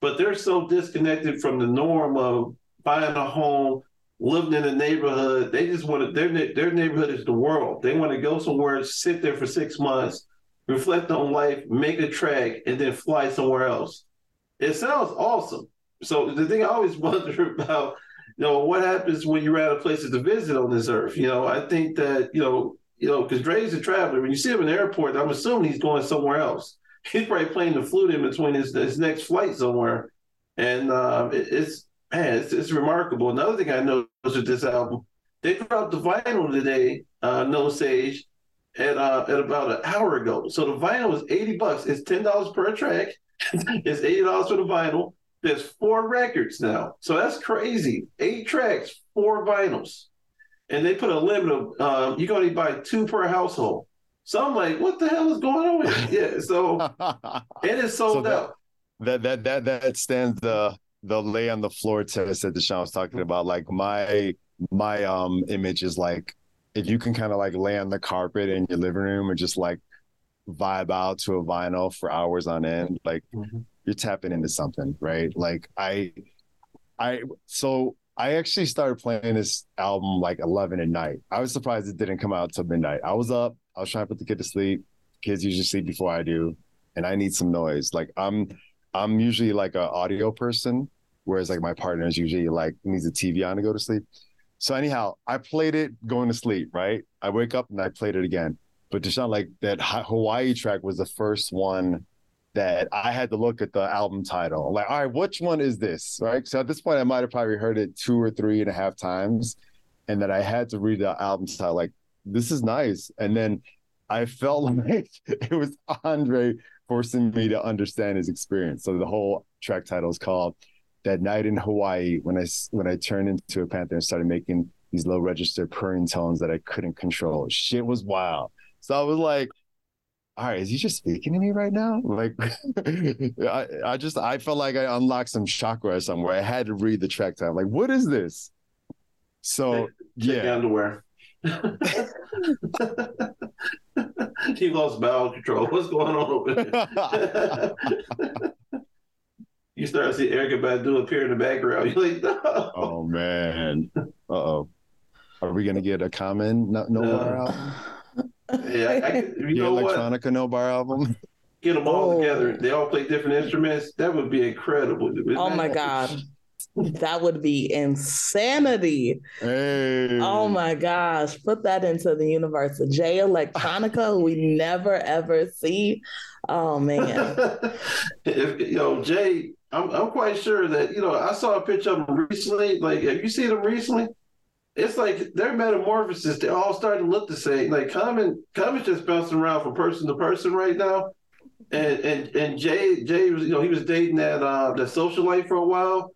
D: but they're so disconnected from the norm of buying a home, living in a neighborhood. They just want to their their neighborhood is the world. They want to go somewhere, sit there for six months, reflect on life, make a track, and then fly somewhere else. It sounds awesome. So the thing I always wonder about you know, what happens when you're out of places to visit on this earth? You know, I think that, you know, you know, because Dre's a traveler. When you see him in the airport, I'm assuming he's going somewhere else. He's probably playing the flute in between his, his next flight somewhere. And uh, it, it's, man, it's, it's remarkable. Another thing I noticed with this album, they dropped the vinyl today, uh, Know Sage, at uh, at about an hour ago. So the vinyl was 80 bucks. It's $10 per track. it's $80 for the vinyl. There's four records now. So that's crazy. Eight tracks, four vinyls. And they put a limit of um, you can only buy two per household. So I'm like, what the hell is going on with Yeah. So it is sold so that, out.
B: That that that that stands the the lay on the floor test that Dushaun was talking about. Like my my um image is like if you can kind of like lay on the carpet in your living room and just like vibe out to a vinyl for hours on end, like mm-hmm you're tapping into something, right? Like I, I, so I actually started playing this album like 11 at night. I was surprised it didn't come out till midnight. I was up, I was trying to put the kid to sleep. Kids usually sleep before I do, and I need some noise. Like I'm, I'm usually like an audio person, whereas like my partner is usually like needs a TV on to go to sleep. So anyhow, I played it going to sleep. Right, I wake up and I played it again. But Dushaun, like that Hawaii track was the first one that I had to look at the album title. Like, all right, which one is this? Right. So at this point, I might have probably heard it two or three and a half times. And then I had to read the album title, like, this is nice. And then I felt like it was Andre forcing me to understand his experience. So the whole track title is called That Night in Hawaii when I when I turned into a panther and started making these low register purring tones that I couldn't control. Shit was wild. So I was like, all right, is he just speaking to me right now? Like, I, I just, I felt like I unlocked some chakra somewhere. I had to read the track time. Like, what is this? So,
D: Check
B: yeah.
D: underwear. he lost bowel control. What's going on over there? you start to see Erykah Badu appear in the background. You're like, no.
B: oh, man. Uh oh. Are we going to get a common no, no
D: No.
B: bar album?
D: Yeah, I, I, could- you
B: The
D: know what?
B: electronica no bar album?
D: Get them all
C: Oh.
D: together. They all play different instruments. That would be incredible.
C: Oh my God. That would be insanity.
B: Hey.
C: Oh my gosh. Put that into the universe. A J Electronica who we never ever see. Oh man.
D: if, you know, Jay, I'm I'm quite sure that you know I saw a picture of him recently. Like, have you seen them recently? It's like their metamorphosis. They all starting to look the same. Like Common, Common's just bouncing around from person to person right now. And and and Jay Jay was you know he was dating that uh that socialite for a while.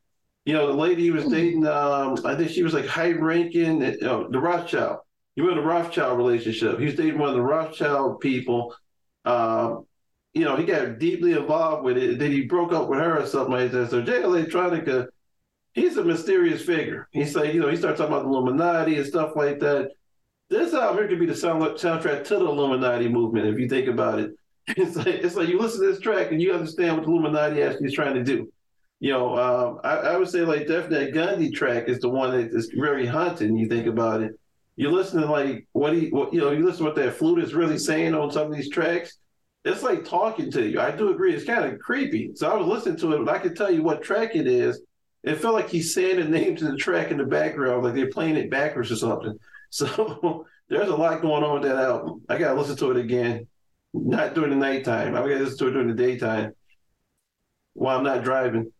D: You know the lady he was dating. Um, I think she was like high ranking. You know, the Rothschild. He was in a Rothschild relationship. He was dating one of the Rothschild people. Um, you know, he got deeply involved with it. Then he broke up with her or something like that. So Jay Electronica, he's a mysterious figure. He's like, you know, he starts talking about the Illuminati and stuff like that. This album could be the sound, soundtrack to the Illuminati movement, if you think about it. It's like it's like you listen to this track and you understand what the Illuminati actually is trying to do. You know, um, I, I would say like definitely that Gandhi track is the one that is very haunting. You think about it. You listen to like what he, what, you know, you listen to what that flute is really saying on some of these tracks it's like talking to you. I do agree. It's kind of creepy. So I was listening to it, but I can tell you what track it is. It felt like he's saying the names of the track in the background, like they're playing it backwards or something. So there's a lot going on with that album. I gotta listen to it again. Not during the nighttime. I gotta listen to it during the daytime while I'm not driving.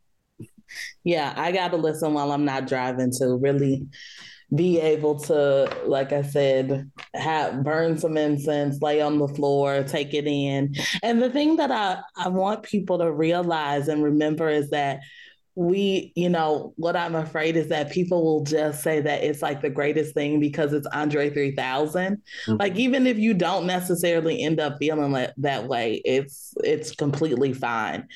C: Yeah, I got to listen while I'm not driving to really be able to, like I said, have burn some incense, lay on the floor, take it in. And the thing that I, I want people to realize and remember is that we, you know, what I'm afraid is that people will just say that it's like the greatest thing because it's Andre 3000. Like mm-hmm. even if you don't necessarily end up feeling that, that way, it's it's completely fine.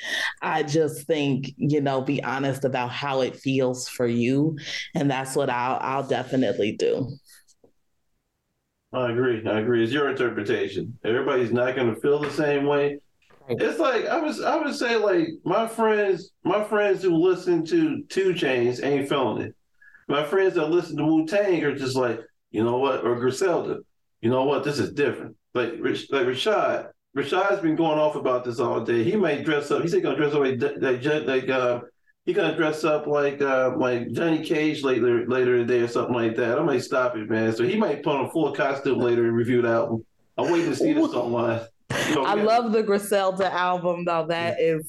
C: I just think, you know, be honest about how it feels for you. And that's what I'll I'll definitely do.
D: I agree. I agree. It's your interpretation. Everybody's not going to feel the same way. It's like I was. I would say like my friends, my friends who listen to 2 Chainz ain't feeling it. My friends that listen to Wu Tang are just like, you know what, or Griselda, you know what, this is different. Like Rich, like Rashad. Rashad's been going off about this all day. He might dress up. He's gonna dress up like like like uh, he gonna dress up like uh like Johnny Cage later later today or something like that. I might stop it, man. So he might put on a full costume later and review the album. I'm waiting to see this online.
C: I
D: yeah.
C: love the Griselda album though. That is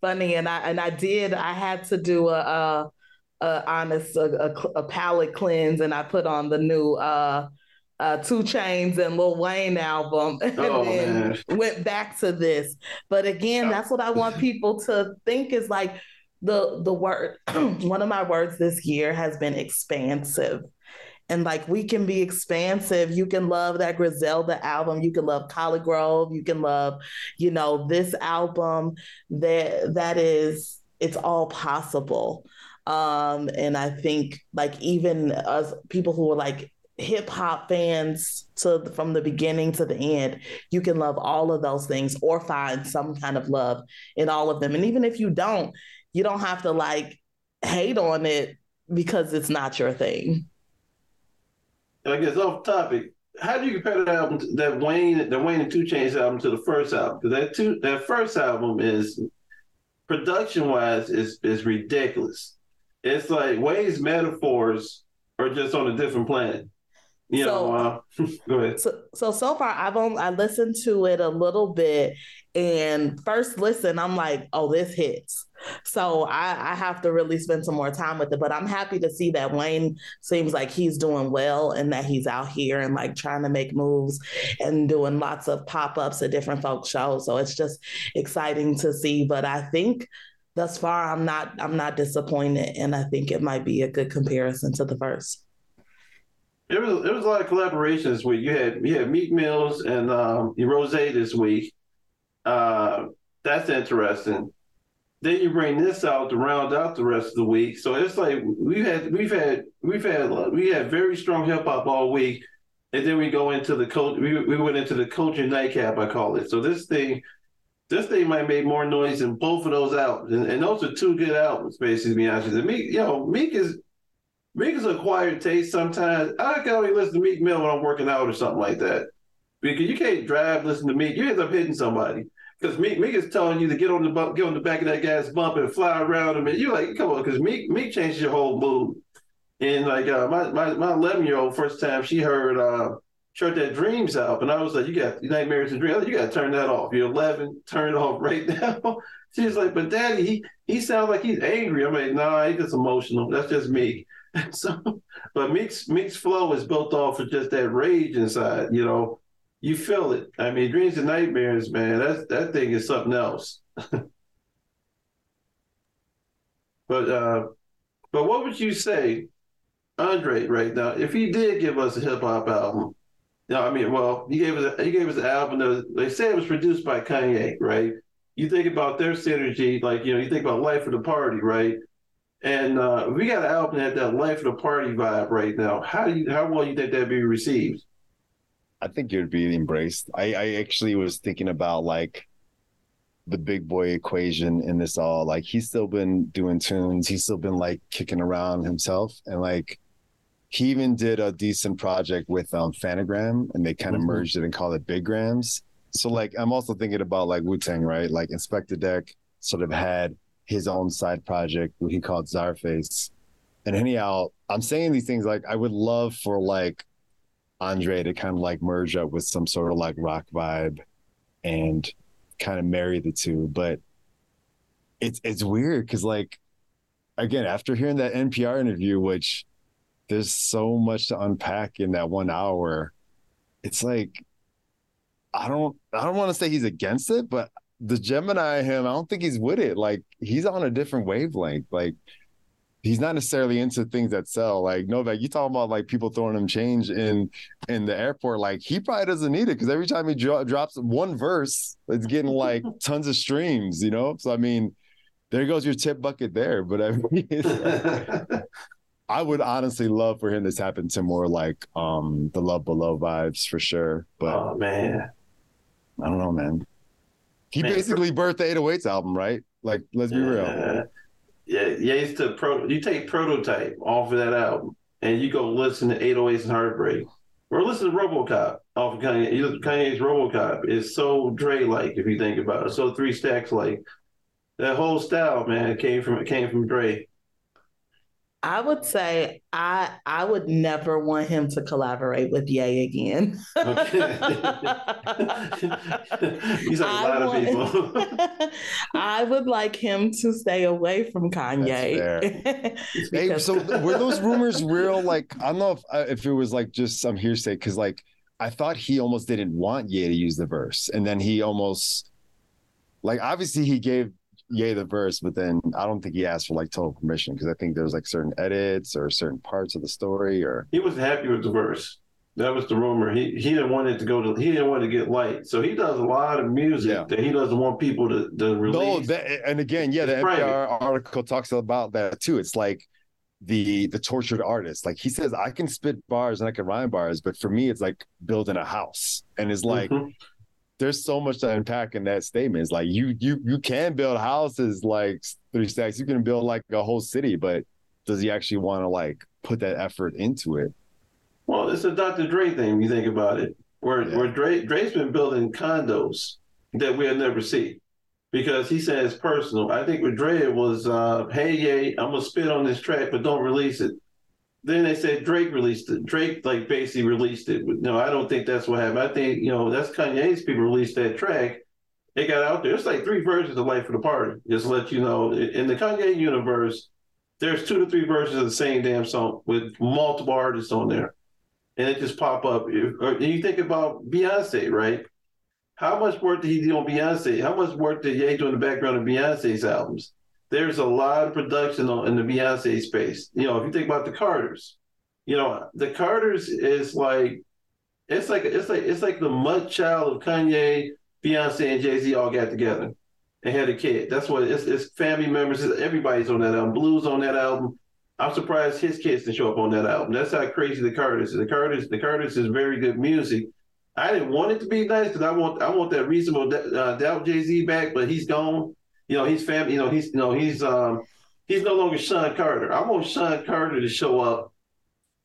C: funny, and I and I did. I had to do a, a, a honest a, a, a palate cleanse, and I put on the new uh, uh, 2 Chainz and Lil Wayne album, and
D: Oh,
C: then
D: man.
C: went back to this. But again, that's what I want people to think is like the the word. one of my words this year has been expansive. And like we can be expansive. You can love that Griselda album. You can love Collegrove. You can love, you know, this album. That that is, it's all possible. Um, and I think like even us people who are like hip hop fans to from the beginning to the end, you can love all of those things or find some kind of love in all of them. And even if you don't, you don't have to like hate on it because it's not your thing.
D: I guess off topic. How do you compare that album, to, that Wayne, the Wayne and 2 Chainz album, to the first album? Because that two, that first album is production wise is is ridiculous. It's like Wayne's metaphors are just on a different planet. You
C: So-
D: know, uh, go ahead.
C: So so so far I've only I listened to it a little bit and first listen I'm like oh this hits so I I have to really spend some more time with it but I'm happy to see that Wayne seems like he's doing well and that he's out here and like trying to make moves and doing lots of pop-ups at different folk shows so it's just exciting to see but I think thus far I'm not I'm not disappointed and I think it might be a good comparison to the first
D: It was it was a lot of collaborations this week. You had you had Meek Mills and um, Rose this week. Uh, that's interesting. Then you bring this out to round out the rest of the week. So it's like we've had we've had we've had we had very strong hip hop all week, and then we go into the coach. We, we went into the culture nightcap. I call it. So this thing, this thing might make more noise than both of those albums, and, and those are two good albums, basically. To be honest, with you. Meek, you know, Meek is Meek is acquired taste. Sometimes I can only listen to Meek Mill when I'm working out or something like that, because you can't drive listen to Meek. You end up hitting somebody. Because Meek, Meek is telling you to get on the bump, get on the back of that guy's bump and fly around him, and you're like, come on, because Meek Meek changes your whole mood. And like uh, my my my 11 year old first time she heard uh That Dreams out, and I was like, you got Nightmares and Dreams, you got to turn that off. You're 11, turn it off right now. She's like, but Daddy, he he sounds like he's angry. I'm like, nah, he's just emotional. That's just Meek. so, but Meek's Meek's flow is built off of just that rage inside, you know you feel it. I mean, dreams and nightmares, man. That that thing is something else. but uh, but what would you say, Andre, right now, if he did give us a hip hop album? You No, I mean, well, he gave us a, he gave us an album that they say it was produced by Kanye, right? You think about their synergy, like you know, you think about Life of the Party, right? And uh, we got an album that had that Life of the Party vibe right now. How do you how well you think that'd be received?
B: I think you'd be embraced. I, I actually was thinking about like the Big Boi equation in this all. Like he's still been doing tunes. He's still been like kicking around himself. And like he even did a decent project with um Phantogram and they kind of mm-hmm. merged it and called it Big Grams. So like I'm also thinking about like Wu Tang, right? Like Inspectah Deck sort of had his own side project what he called Czarface. And anyhow, I'm saying these things like I would love for like Andre to kind of like merge up with some sort of like rock vibe and kind of marry the two. But it's it's weird because like again, after hearing that NPR interview, which there's so much to unpack in that one hour, it's like I don't I don't want to say he's against it, but the Gemini him, I don't think he's with it. Like he's on a different wavelength. Like he's not necessarily into things that sell. Like Novek, you talking about like people throwing him change in in the airport. Like he probably doesn't need it because every time he dro- drops one verse, it's getting like tons of streams. You know, so I mean, there goes your tip bucket there. But I mean, I would honestly love for him to tap into more like um the Love Below vibes for sure. But
D: oh man,
B: I don't know, man. He man, basically birthed the 808s album, right? Like, let's be real
D: yeah, pro. You take prototype off of that album, and you go listen to 808s and Heartbreak, or listen to RoboCop off of Kanye. Kanye's RoboCop is so Dre like if you think about it, so Three Stacks like. That whole style, man, came from it came from Dre.
C: I would say I I would never want him to collaborate with Ye again. Okay. He's like a lot want, of people. I would like him to stay away from Kanye.
B: hey, so were those rumors real? Like I don't know if uh, if it was like just some hearsay because like I thought he almost didn't want Ye to use the verse, and then he almost like obviously he gave Ye the verse, but then I don't think he asked for like total permission because I think there's like certain edits or certain parts of the story or
D: he was happy with the verse. That was the rumor. He he didn't want it to go to he didn't want to get light. So he does a lot of music yeah. that he doesn't want people to, to release. No,
B: that, and again, yeah, the NPR article talks about that too. It's like the the tortured artist. Like he says, I can spit bars and I can rhyme bars, but for me, it's like building a house. And it's like mm-hmm there's so much to unpack in that statement. It's like you you you can build houses like three stacks. You can build like a whole city, but does he actually want to like put that effort into it?
D: Well, it's a Dr. Dre thing. You think about it, where yeah. where Dre Dre's been building condos that we'll never see because he says personal. I think with Dre it was, uh, hey, Ye, I'm gonna spit on this track, but don't release it. Then they said Drake released it. Drake like basically released it. No, I don't think that's what happened. I think you know that's Kanye's people released that track. It got out there. It's like three versions of Life of the Party. Just let you know, in the Kanye universe, there's two to three versions of the same damn song with multiple artists on there, and it just pop up. Uh, and you think about Beyonce, right? How much work did he do on Beyonce? How much work did Ye do in the background of Beyonce's albums? There's a lot of production on, in the Beyonce space. You know, if you think about the Carters, You know, the Carters is like it's like it's like it's like the mud child of Kanye, Beyonce, and Jay Z all got together and had a kid. That's what it's, it's family members. Everybody's on that album. Blues on that album. I'm surprised his kids didn't show up on that album. That's how crazy the Carters. The Carters. The Carters is very good music. I didn't want it to be nice because I want I want that reasonable uh, doubt Jay Z back, but he's gone. You know, he's family. You know, he's you know he's um he's no longer Sean Carter. I want Sean Carter to show up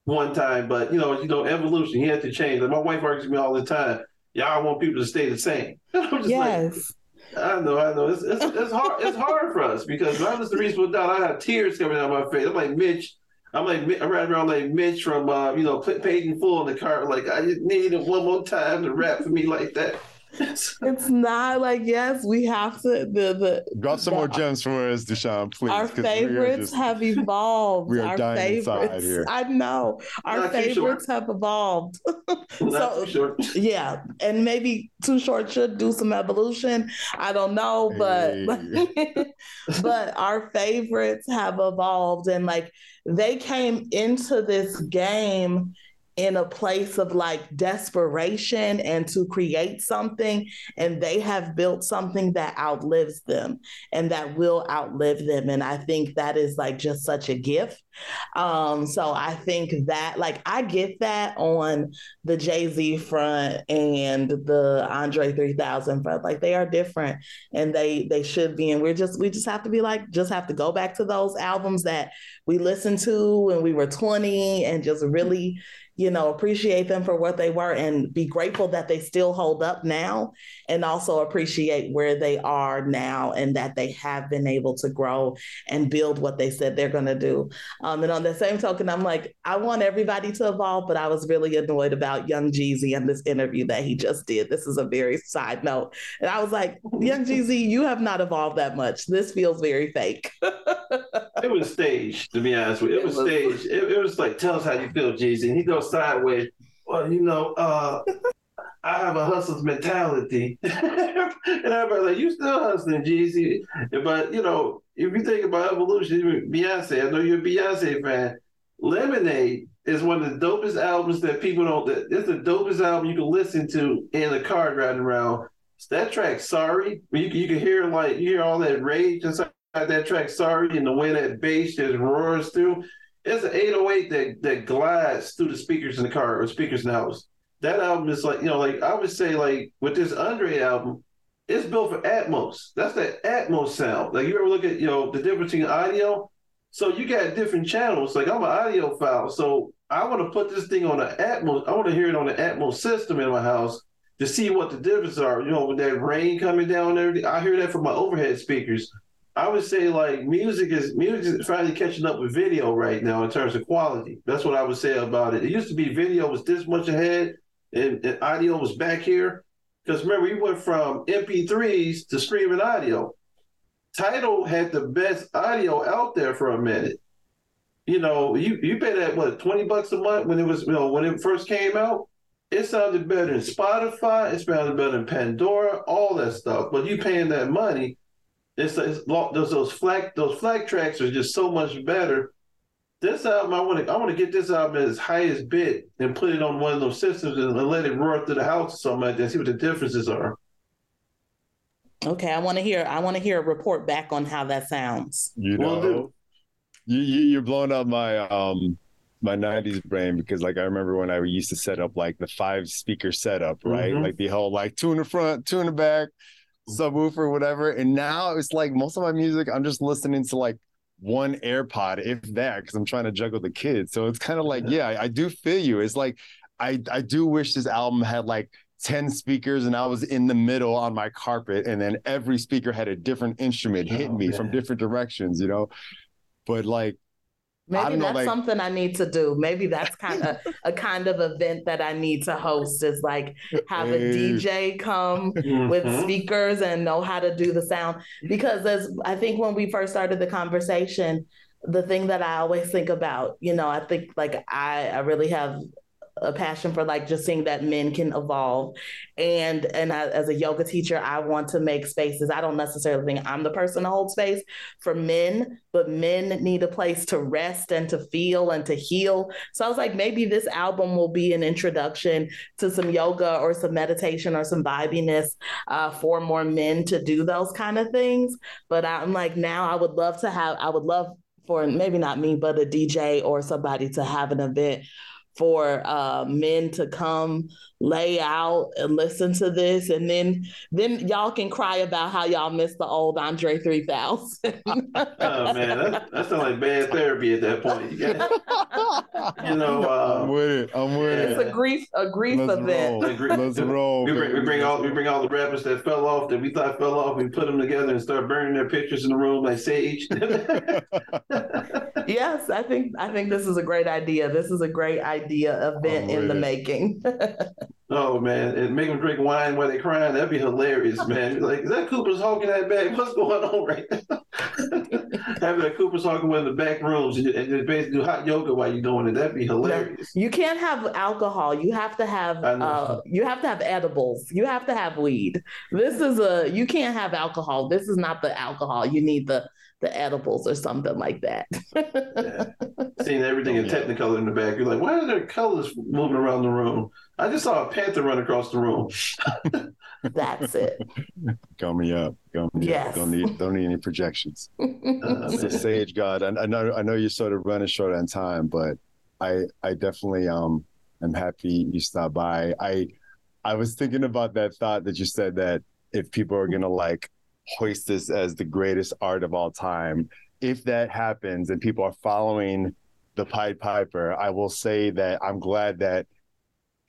D: one time, but you know, you know, evolution. He had to change. Like my wife argues with me all the time. Y'all want people to stay the same.
C: yes.
D: Like, I know, I know. It's, it's, it's hard. It's hard for us because when I listen to Reasonable Doubt, I have tears coming out of my face. I'm like Mitch. I'm like I'm right around like Mitch from uh, you know in Full in the car. Like I just need it one more time to rap for me like that.
C: It's not like yes, we have to the the
B: drop some
C: the,
B: more gems for us, Dushaun, please.
C: Our favorites just, have evolved.
B: We are
C: our
B: dying
C: favorites,
B: here.
C: I know our
D: Not
C: favorites have evolved.
D: so
C: yeah, and maybe Too Short should do some evolution. I don't know, but hey. but our favorites have evolved, and like they came into this game in a place of like desperation and to create something and they have built something that outlives them and that will outlive them. And i think that is like just such a gift. Um so i think that like i get that on the jay-z front and the andre 3000 front. Like they are different and they they should be. And we're just we just have to be like just have to go back to those albums that we listened to when we were 20 and just really you know, appreciate them for what they were and be grateful that they still hold up now and also appreciate where they are now and that they have been able to grow and build what they said they're going to do. Um, and on the same token, I'm like, I want everybody to evolve, but I was really annoyed about Young Jeezy and this interview that he just did. This is a very side note. And I was like, Young Jeezy, you have not evolved that much. This feels very fake.
D: it was staged, to be honest with you. It was, staged. It, it was like, tell us how you feel, Jeezy. And he goes sideways. Well, you know, uh, I have a hustler's mentality. and everybody's like, you still hustling, Jeezy. But, you know, if you think about evolution, Beyonce, I know you're a Beyonce fan. Lemonade is one of the dopest albums that people don't, it's the dopest album you can listen to in a car driving around. that track, Sorry, you, you can hear like, you hear all that rage inside that track, Sorry, and the way that bass just roars through. It's an 808 that that glides through the speakers in the car or speakers in the house. That album is like, you know, like I would say, like with this Andre album, it's built for Atmos. That's that Atmos sound. Like you ever look at, you know, the difference in audio. So you got different channels. Like I'm an audiophile, so I want to put this thing on an Atmos. I want to hear it on the Atmos system in my house to see what the differences are. You know, with that rain coming down and everything. I hear that from my overhead speakers. I would say like music is music is finally catching up with video right now in terms of quality. That's what I would say about it. It used to be video was this much ahead and, and audio was back here. Because remember, we went from MP3s to streaming audio. Tidal had the best audio out there for a minute. You know, you you pay that what twenty bucks a month when it was you know when it first came out. It sounded better than Spotify. It sounded better than Pandora. All that stuff. But you paying that money it's, it's those those FLAC those FLAC tracks are just so much better. This album, I want to I want to get this album as its highest bit and put it on one of those systems and, and let it roar through the house or something like that. See what the differences are.
C: Okay, I want to hear. I want to hear a report back on how that sounds.
B: You know, you, you you're blowing up my um my 90s brain because like I remember when I used to set up like the five speaker setup, right? Mm-hmm. Like the whole like two in the front, two in the back, subwoofer, whatever. And now it's like most of my music, I'm just listening to like one AirPod, if that, because I'm trying to juggle the kids. So it's kind of like, yeah, I, I do feel you. It's like I I do wish this album had like 10 speakers and I was in the middle on my carpet and then every speaker had a different instrument hitting oh, me man. from different directions, you know. But like
C: Maybe that's like, something I need to do. Maybe that's kind of a kind of event that I need to host is like have a DJ come mm-hmm. with speakers and know how to do the sound. Because as I think when we first started the conversation, the thing that I always think about, you know, I think like I, I really have a passion for like just seeing that men can evolve. And and I, as a yoga teacher i want to make spaces. I don't necessarily think i'm the person to hold space for men but men need a place to rest and to feel and to heal. So i was like maybe this album will be an introduction to some yoga or some meditation or some vibiness uh, for more men to do those kind of things. But i'm like now i would love to have i would love for maybe not me, but a DJ or somebody to have an event for uh, men to come lay out and listen to this. And then then y'all can cry about how y'all miss the old andre 3000
D: oh man that, that sounds like bad therapy at that point. You, you know uh,
B: i'm with it. I'm with
C: it's
B: it.
C: a grief a grief
B: Let's
C: event.
B: roll. Let's roll.
D: we bring, we bring all we bring all the rappers that fell off that we thought fell off we put them together and start burning their pictures in the room like sage
C: yes i think i think this is a great idea. This is a great idea event in the making
D: Oh man, and make them drink wine while they're crying. That'd be hilarious, man. Like, is that Cooper's Hawk in that bag? What's going on right now? Having a Cooper's Hawk in one of the back rooms and just basically do hot yoga while you're doing it. That'd be hilarious.
C: You can't have alcohol. You have to have uh, you have to have edibles. You have to have weed. This is a you can't have alcohol. This is not the alcohol. You need the the edibles or something like that.
D: yeah. Seeing everything in Technicolor in the back, you're like, why are there colors moving around the room? I just saw a panther run across the room.
C: That's it.
B: Coming up. Coming
C: yes.
B: up. Don't need don't need any projections. uh, so Sage Gawd, I, I know I know you're sort of running short on time, but I I definitely um am happy you stopped by. I I was thinking about that thought that you said that if people are gonna like hoist this as the greatest art of all time, if that happens and people are following the Pied Piper, I will say that I'm glad that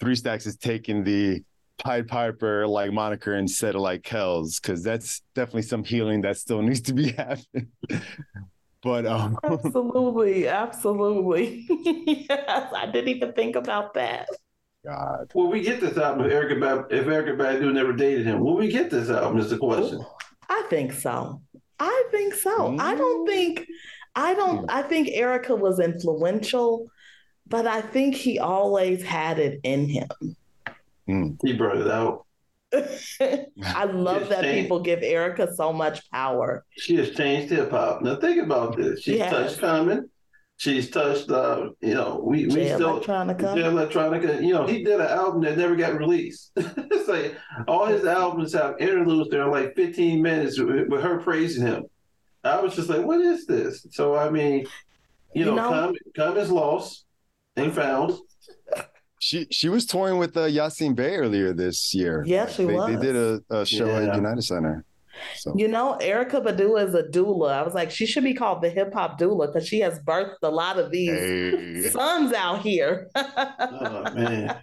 B: Three Stacks is taking the Pied Piper like moniker instead of like Kells, because that's definitely some healing that still needs to be happening. but um
C: absolutely, absolutely. yes, I didn't even think about that.
B: God.
D: Will we get this album if Erykah Bad if Erykah Badu never dated him? Will we get this album? Is the question.
C: I think so. I think so. Mm. I don't think I don't I think Erykah was influential but I think he always had it in him.
D: Mm. He brought it out.
C: I love that changed. people give Erykah so much power.
D: She has changed hip hop. Now think about this. She's yes. touched Common. She's touched, uh, you know, we, we
C: Jay
D: still
C: Electronica.
D: Jay Electronica. You know, he did an album that never got released. it's like all his albums have interludes. They're like 15 minutes with, with her praising him. I was just like, what is this? So I mean, you, you know, know Common, Common's lost and found.
B: She she was touring with uh, Yasiin Bey earlier this year.
C: Yeah, she
B: they,
C: was.
B: They did a, a show yeah. at United Center. So.
C: You know, Erykah Badu is a doula. I was like, she should be called the hip hop doula because she has birthed a lot of these hey. sons out here.
D: oh man.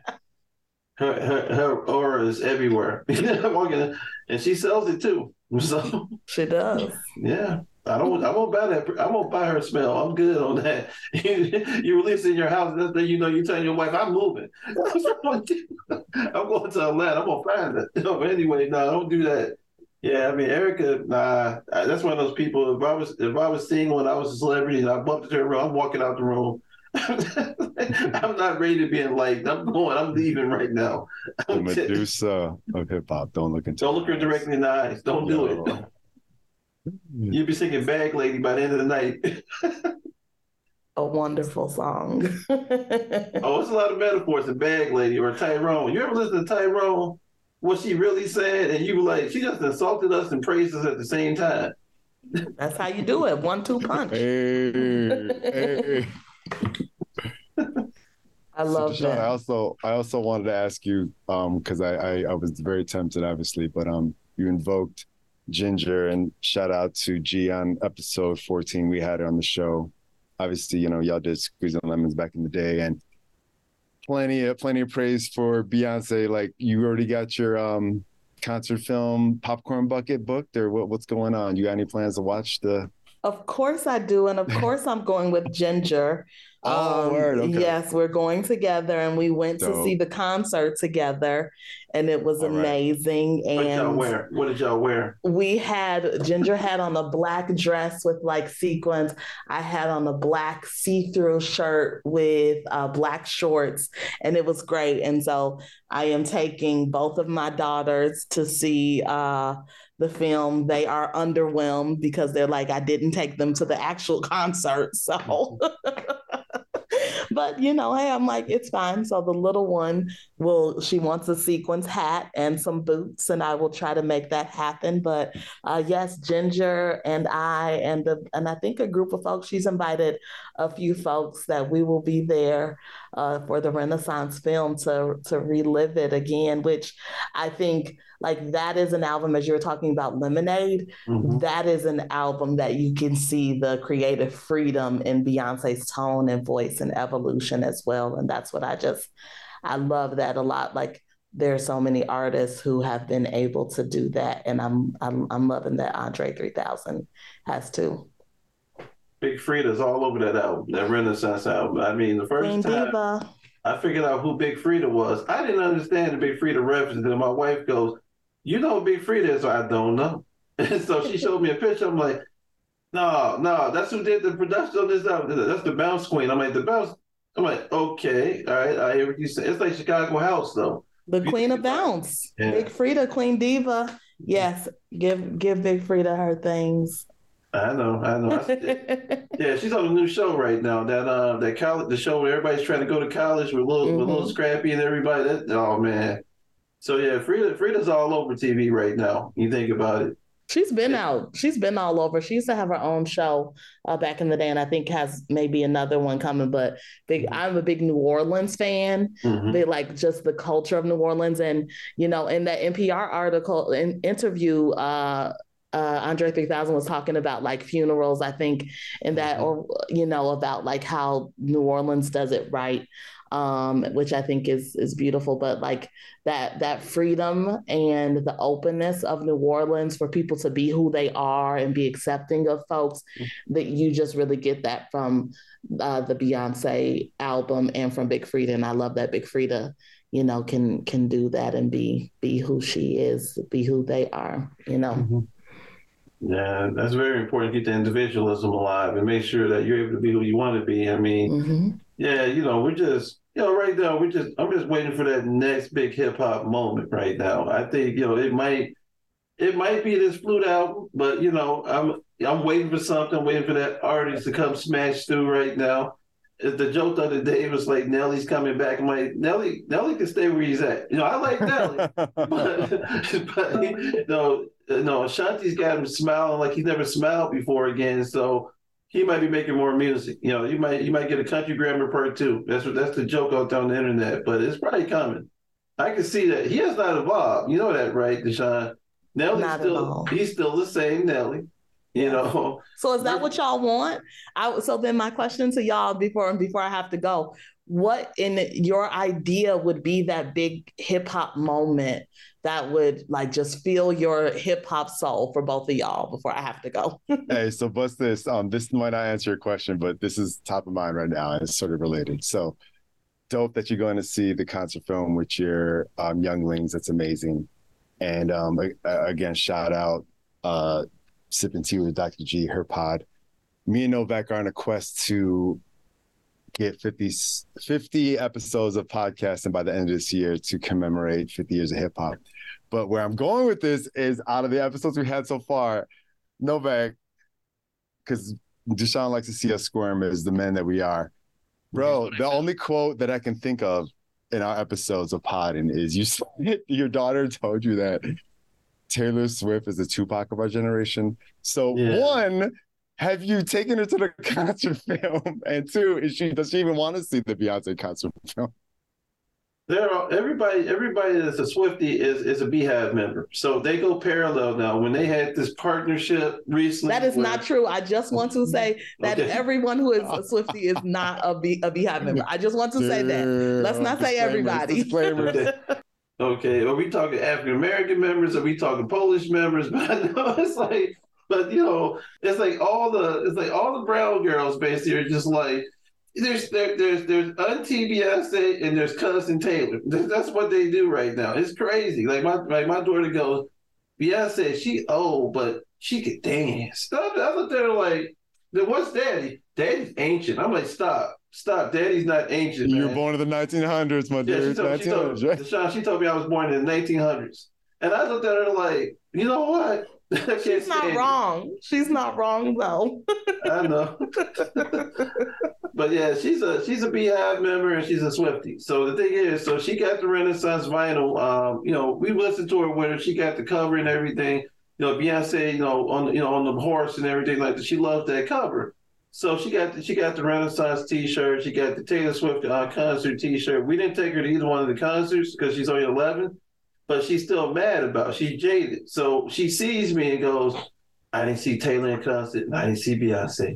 D: Her, her, her aura is everywhere. and she sells it too. So
C: she does.
D: Yeah. I don't. I won't buy that. I won't buy her smell. I'm good on that. you release in your house, that's then you know you tell your wife, "I'm moving. I'm going to Atlanta. I'm gonna find it." No, anyway, no, don't do that. Yeah, I mean, Erykah, nah, that's one of those people. If I was if I was single and I was a celebrity and I bumped into her, I'm walking out the room. I'm not ready to be in like I'm going. I'm leaving right now.
B: The Medusa of hip hop. Don't look into.
D: Don't look her directly in the eyes. Don't do it. You'd be singing Bag Lady by the end of the night.
C: a wonderful song.
D: oh, it's a lot of metaphors in Bag Lady or Tyrone. You ever listen to Tyrone? What she really said, and you were like, she just insulted us and praised us at the same time.
C: That's how you do it. One two punch. Hey, hey. I love so, Dushaun, that.
B: I also I also wanted to ask you because um, I, I I was very tempted, obviously, but um you invoked Ginger and shout out to G on episode 14. We had her on the show. Obviously, you know, y'all did Squeeze and Lemons back in the day and plenty of plenty of praise for Beyonce. Like you already got your um concert film popcorn bucket booked or what, what's going on? You got any plans to watch the
C: Of course I do. And of course I'm going with Ginger.
B: Oh,
C: Um,
B: word. Okay.
C: Yes, we're going together, and we went to see the concert together, and it was
B: right.
C: amazing.
D: Y'all
C: And
D: wear? What did y'all wear?
C: we had Ginger had on a black dress with like sequins. I had on a black see-through shirt with uh, black shorts, and it was great. And so I am taking both of my daughters to see uh, the film. They are underwhelmed because they're like, I didn't take them to the actual concert. So, but you know, hey, I'm like, it's fine. So the little one will, she wants a sequins hat and some boots, and I will try to make that happen. But uh, yes, Ginger and I, and the, and I think a group of folks, she's invited a few folks that we will be there uh, for the Renaissance film to to relive it again, which I think like that is an album as you were talking about Lemonade.
D: Mhm.
C: That is an album that you can see the creative freedom in Beyonce's tone and voice and evolution as well. And that's what I just I love that a lot. Like there are so many artists who have been able to do that, and I'm I'm I'm loving that Andre 3000 has too.
D: Big Freedia's all over that album, that Renaissance album. I mean, the first
C: Queen
D: time
C: Diva.
D: I figured out who Big Freedia was, I didn't understand the Big Freedia reference. And my wife goes, "You know who Big Freedia is?" I don't know. And so she showed me a picture. I'm like, "No, no, that's who did the production on this album. That's the Bounce Queen." I'm like, "The Bounce." I'm like, "Okay, all right, I hear what you say." It's like Chicago House, though.
C: The
D: You
C: Queen of. Bounce.
D: Yeah.
C: Big Freedia, Queen Diva. Yes, give give Big Freedia her things.
D: I know, I know. I- Yeah, she's on a new show right now. That uh, that college, the show where everybody's trying to go to college with little, with little
C: Mhm.
D: Scrappy and everybody. That, oh man. So yeah, Freedia, Freedia's all over TV right now. You think about it.
C: She's been out. She's been all over. She used to have her own show uh, back in the day, and I think has maybe another one coming. But big, I'm a big New Orleans fan.
D: Mhm.
C: They like just the culture of New Orleans, and you know, in that NPR article in interview, uh, uh, Andre 3000 was talking about like funerals. I think, and that,
D: Mhm.
C: or you know, about like how New Orleans does it right. Um, which I think is is beautiful, but like that that freedom and the openness of New Orleans for people to be who they are and be accepting of folks that you just really get that from uh, the Beyonce album and from Big Freedia and I love that Big Freedia you know can can do that and be be who she is be who they are you know
D: Yeah, that's very important. Keep the individualism alive and make sure that you're able to be who you want to be. I mean,
C: hmm
D: yeah, you know, we're just, you know, right now we're just, I'm just waiting for that next big hip hop moment right now. I think, you know, it might, it might be this flute album, but you know, I'm, I'm waiting for something. Waiting for that artist to come smash through right now. The joke the other day was like Nelly's coming back. I'm like, Nelly, Nelly can stay where he's at. You know, I like Nelly. but, but no, no, Ashanti's got him smiling like he's never smiled before again. So he might be making more music. You know, you might you might get a country grammar part two. That's what that's the joke out there on the internet. But it's probably coming. I can see that he has not evolved. You know that, right, Dushaun? Nelly's
C: Not at
D: still
C: all.
D: he's still the same Nelly. You know,
C: so is that what y'all want I so then my question to y'all before before I have to go what in your idea would be that big hip hop moment that would like just feel your hip hop soul for both of y'all before I have to go
B: hey, so bust this. Um, this might not answer your question, but this is top of mind right now, and it's sort of related. So dope that you're going to see the concert film with your um, younglings. That's amazing. And um, again, shout out uh, sipping tea with Dr. G, her pod. Me and Novek are on a quest to get 50, 50 episodes of podcasting by the end of this year to commemorate 50 years of hip hop. But where I'm going with this is out of the episodes we had so far, Novek, because Dushaun likes to see us squirm as the men that we are. Bro, the only quote that I can think of in our episodes of podding is you your daughter told you that Taylor Swift is the Tupac of our generation. So
D: Yeah.
B: one, have you taken her to the concert film? And two, is she does she even want to see the Beyonce concert film?
D: there are everybody everybody that's a Swiftie is is a BeyHive member. So they go parallel now. When they had this partnership recently,
C: that is
D: where-
C: not true I just want to say that
D: Okay.
C: everyone who is a Swiftie is not a, Be- a BeyHive member I just want to say that let's not say everybody
B: Disclaimers.
D: Okay. Are we talking African American members? Are we talking Polish members? But I know it's like, but you know, it's like all the it's like all the brown girls basically are just like, there's there, there's there's Auntie and there's cousin Taylor. That's what they do right now. It's crazy. Like my like my daughter goes, Beyonce, she old, but she could dance. I, at her like, what's daddy? Daddy's ancient. I'm like, stop. Stop. Daddy's not ancient.
B: You
D: man.
B: were born in the 1900s, my
D: Yeah,
B: dear.
D: she told, she, told,
B: 1900s, right?
D: Dushaun, she told me I was born in the 1900s. And I looked at her like, you know what?
C: She's not
D: stand you.
C: wrong. She's not wrong though.
D: I know. but yeah, she's a she's a BeyHive member and she's a Swiftie. So the thing is, so she got the Renaissance vinyl. Um, you know, we listened to her with her. She got the cover and everything. You know, Beyonce, you know, on you know on the horse and everything like that. She loved that cover. So she got the, she got the Renaissance T-shirt. She got the Taylor Swift uh, concert T-shirt. We didn't take her to either one of the concerts because she's only eleven, but she's still mad about. It. She's jaded. So she sees me and goes, "I didn't see Taylor in concert. And I didn't see Beyonce."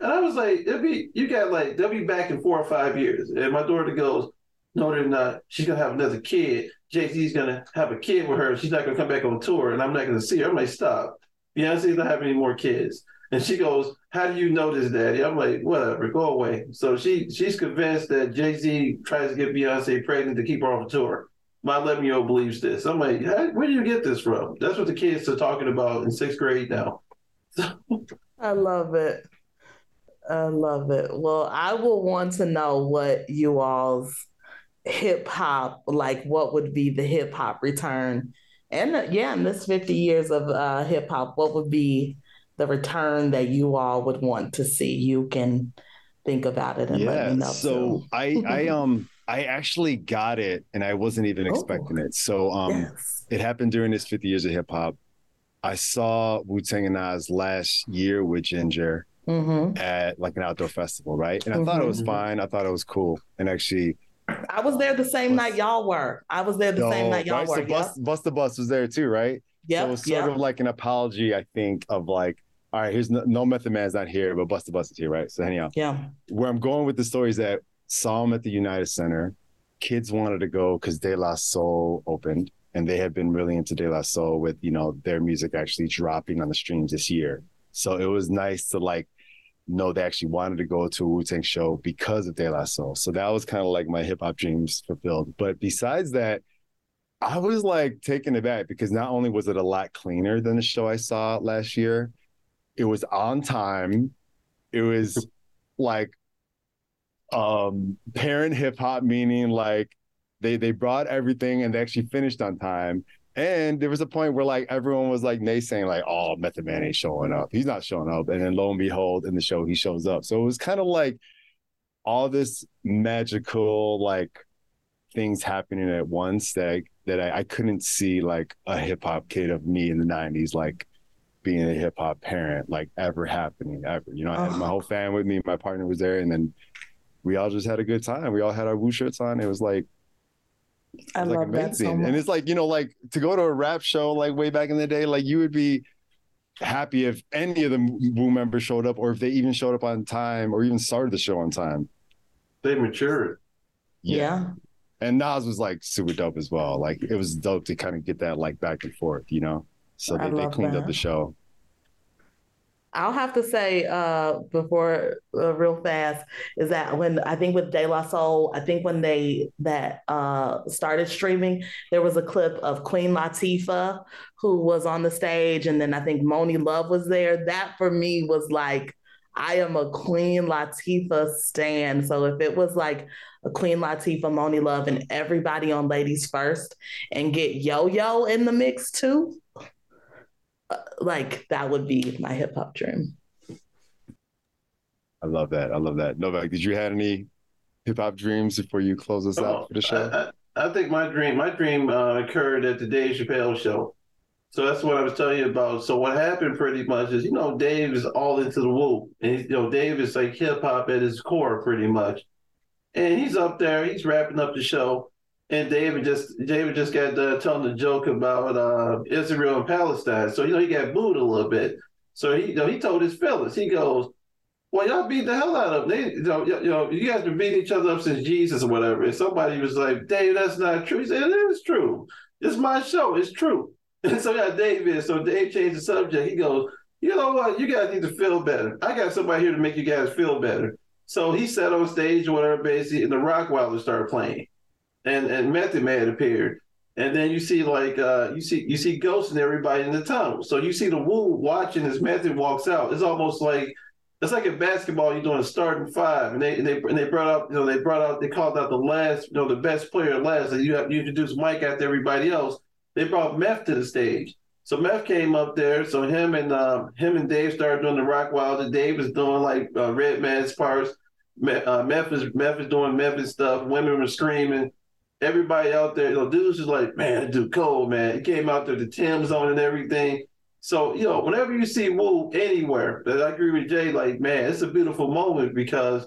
D: And I was like, "It'll be you got like they'll be back in four or five years." And my daughter goes, "No, they're not. She's gonna have another kid. Jay Z's gonna have a kid with her. She's not gonna come back on tour, and I'm not gonna see her." I'm "Stop. Beyonce's not having any more kids." And she goes, "How do you know this, Daddy?" I'm like, "Whatever, go away." So she she's convinced that Jay Z tries to get Beyonce pregnant to keep her off tour. My 11 year old believes this. I'm like, where do you get this from? That's what the kids are talking about in sixth grade now.
C: I love it. I love it. Well, I will want to know what you all's hip hop, like what would be the hip hop return. And yeah, in this 50 years of uh, hip hop, what would be the return that you all would want to see? You can think about it and let me know.
B: So. I I um I actually got it and I wasn't even
C: Oh.
B: expecting it. So um
C: yes.
B: it happened during this 50 years of hip hop. I saw Wu Tang and Nas last year with Ginger
C: hmm
B: at like an outdoor festival, right? And I thought it was
D: Mhm.
B: fine. I thought it was cool. And actually,
C: I was there the same night y'all were. I was there the same night y'all
B: right?
C: were.
B: So Bust, Busta Bus was there too, right?
C: Yep.
B: So it was sort
C: yep.
B: of like an apology, I think, of like, all right, here's no, no Method Man's not here, but Busta Bus is here, right? So anyhow,
C: yeah.
B: where I'm going with the story is that saw him at the United Center. Kids wanted to go because De La Soul opened, and they have been really into De La Soul with you know their music actually dropping on the streams this year. So it was nice to like know they actually wanted to go to a Wu Tang show because of De La Soul. So that was kind of like my hip hop dreams fulfilled. But besides that, I was like taken aback because not only was it a lot cleaner than the show I saw last year, it was on time. It was like um parent hip hop meaning like they they brought everything and they actually finished on time. And there was a point where like everyone was like naysaying, like, oh, Method Man ain't showing up. He's not showing up. And then lo and behold, in the show, he shows up. So it was kind of like all this magical like things happening at once that that I, I couldn't see like a hip hop kid of me in the nineties like being a hip hop parent like ever happening ever. You know, I had my
C: Oh.
B: whole fam with me, my partner was there, and then we all just had a good time. We all had our Wu shirts on. It was like
C: I
B: it was like
C: love that so
B: amazing.
C: much.
B: and it's like, you know, like to go to a rap show like way back in the day, like you would be happy if any of the Wu members showed up or if they even showed up on time or even started the show on time.
D: They matured.
C: yeah.
B: And Nas was like super dope as well. Like it was dope to kind of get that like back and forth, you know? So
C: I
B: they, they
C: love
B: cleaned up the show.
C: I'll have to say uh, before uh, real fast is that when I think with De La Soul, I think when they that uh, started streaming, there was a clip of Queen Latifah who was on the stage, and then I think Monie Love was there. That for me was like I am a Queen Latifah stan. So if it was like a Queen Latifah, Monie Love, and everybody on Ladies First, and get Yo Yo in the mix too, like that would be my hip hop dream.
B: I love that. I love that. Novek, did you have any hip hop dreams before you close us
D: Oh,
B: out for the show?
D: I, I, I think my dream, my dream uh, occurred at the Dave Chappelle show. So that's what I was telling you about. So what happened pretty much is, you know, Dave is all into the Wu, and you know, Dave is like hip hop at his core, pretty much. And he's up there, he's wrapping up the show, and David just David just got done telling the joke about uh, Israel and Palestine. So you know, he got booed a little bit. So he, you know, he told his fellas, he goes, well, y'all beat the hell out of them. They, you know, you, know, you guys been beating each other up since Jesus or whatever. And somebody was like, Dave, that's not true. He said, it is true. It's my show. It's true. And so yeah, David. So Dave changed the subject. He goes, you know what? You guys need to feel better. I got somebody here to make you guys feel better. So he sat on stage or whatever, basically, and the Rockwilder started playing, and and Method Man appeared, and then you see like uh, you see you see Ghost and everybody in the tunnel. So you see the Wu watching as Method walks out. It's almost like it's like in basketball, you're doing a starting five, and they and they and they brought up, you know, they brought out, they called out the last, you know, the best player last, and you have you introduce Mike after everybody else. They brought Meth to the stage, so Meth came up there. So him and uh, him and Dave started doing the Rockwilder. Dave was doing like uh, Redman's parts. Uh, Meth is Meth is doing Memphis stuff. Women were screaming. Everybody out there, you know, dudes was like, man, that dude cold, man. He came out there, the Tim's on and everything. So, you know, whenever you see Wu anywhere, I agree with Jay, like, man, it's a beautiful moment because,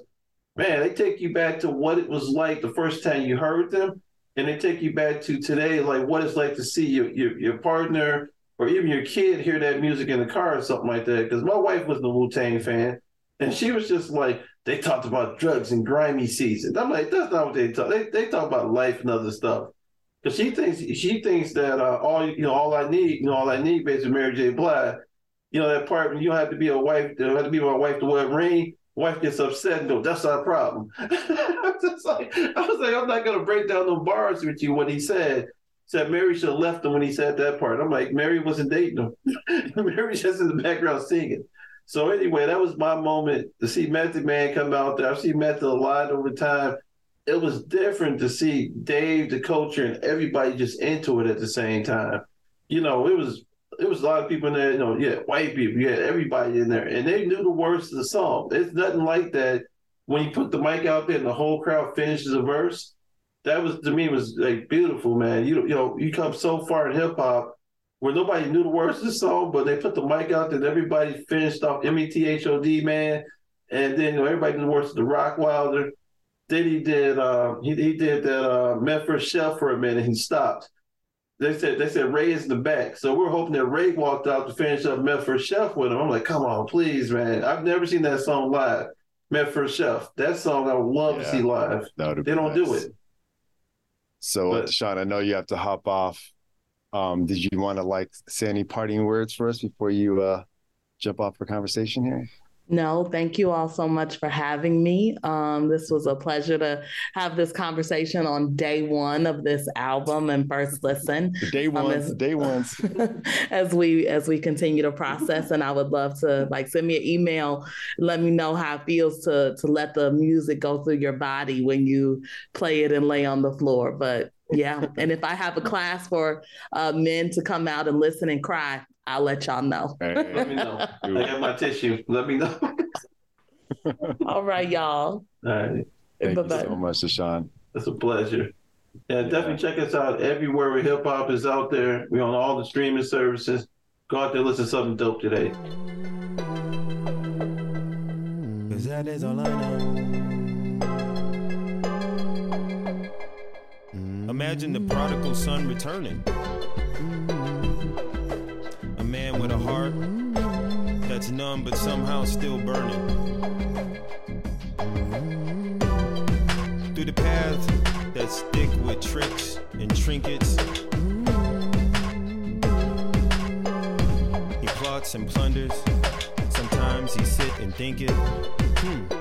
D: man, they take you back to what it was like the first time you heard them. And they take you back to today, like what it's like to see your, your, your partner or even your kid hear that music in the car or something like that. Because my wife was the Wu Tang fan. And she was just like, they talked about drugs and grimy season. I'm like, that's not what they talk. They, they talk about life and other stuff because she thinks she thinks that uh, all you know all I need you know all I need basically Mary J. Blige. You know that part when you have to be a wife, you have to be my wife to wear a ring. Wife gets upset. No, that's not a problem. I was like, I was like, I'm not gonna break down the bars with you. When he said, said Mary should have left him when he said that part. I'm like, Mary wasn't dating him. Mary's just in the background singing. So anyway, that was my moment to see Method Man come out there. I've seen Method a lot over time it was different to see Dave, the culture, and everybody just into it at the same time. You know, it was it was a lot of people in there. You know, yeah, white people, had everybody in there, and they knew the words to the song. It's nothing like that when you put the mic out there and the whole crowd finishes a verse. That was to me was like beautiful, man. You you know, you come so far in hip hop where nobody knew the words of the song, but they put the mic out there and everybody finished off M E T H O D, man. And then you know, everybody knew the words of the Rockwilder. Then he did uh, he, he did that uh, Meth vs. Chef for a minute. He stopped. They said they said Ray is in the back, so we're hoping that Ray walked out to finish up Meth vs. Chef with him. I'm like, come on, please, man. I've never seen that song live. Meth vs. Chef. That song I would love yeah, to see live. They don't nice. do it.
B: So, but, Sean, I know you have to hop off. Um, did you want to like say any parting words for us before you uh, jump off for conversation here?
C: No, thank you all so much for having me. Um, this was a pleasure to have this conversation on day one of this album and first listen.
B: Day one, um, as, day ones.
C: as we as we continue to process, and I would love to like send me an email, let me know how it feels to to let the music go through your body when you play it and lay on the floor. But yeah, and if I have a class for uh, men to come out and listen and cry, I'll let y'all know.
D: Let me know. I got my tissue. Let me know.
C: All right, y'all.
D: All right.
B: Thank Bye-bye. you so much, Dushaun.
D: It's a pleasure. Yeah, definitely check us out everywhere where hip hop is out there. We're on all the streaming services. Go out there, listen to something dope today. Cause that is all I know.
E: Imagine the prodigal son returning A man with a heart that's numb but somehow still burning. Through the path that's thick with tricks and trinkets. He plots and plunders. Sometimes he sit and think it. Hmm.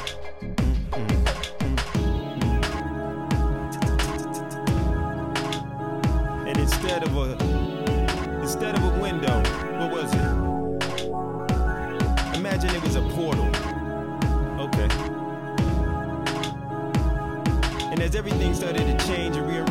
E: everything started to change and rearrange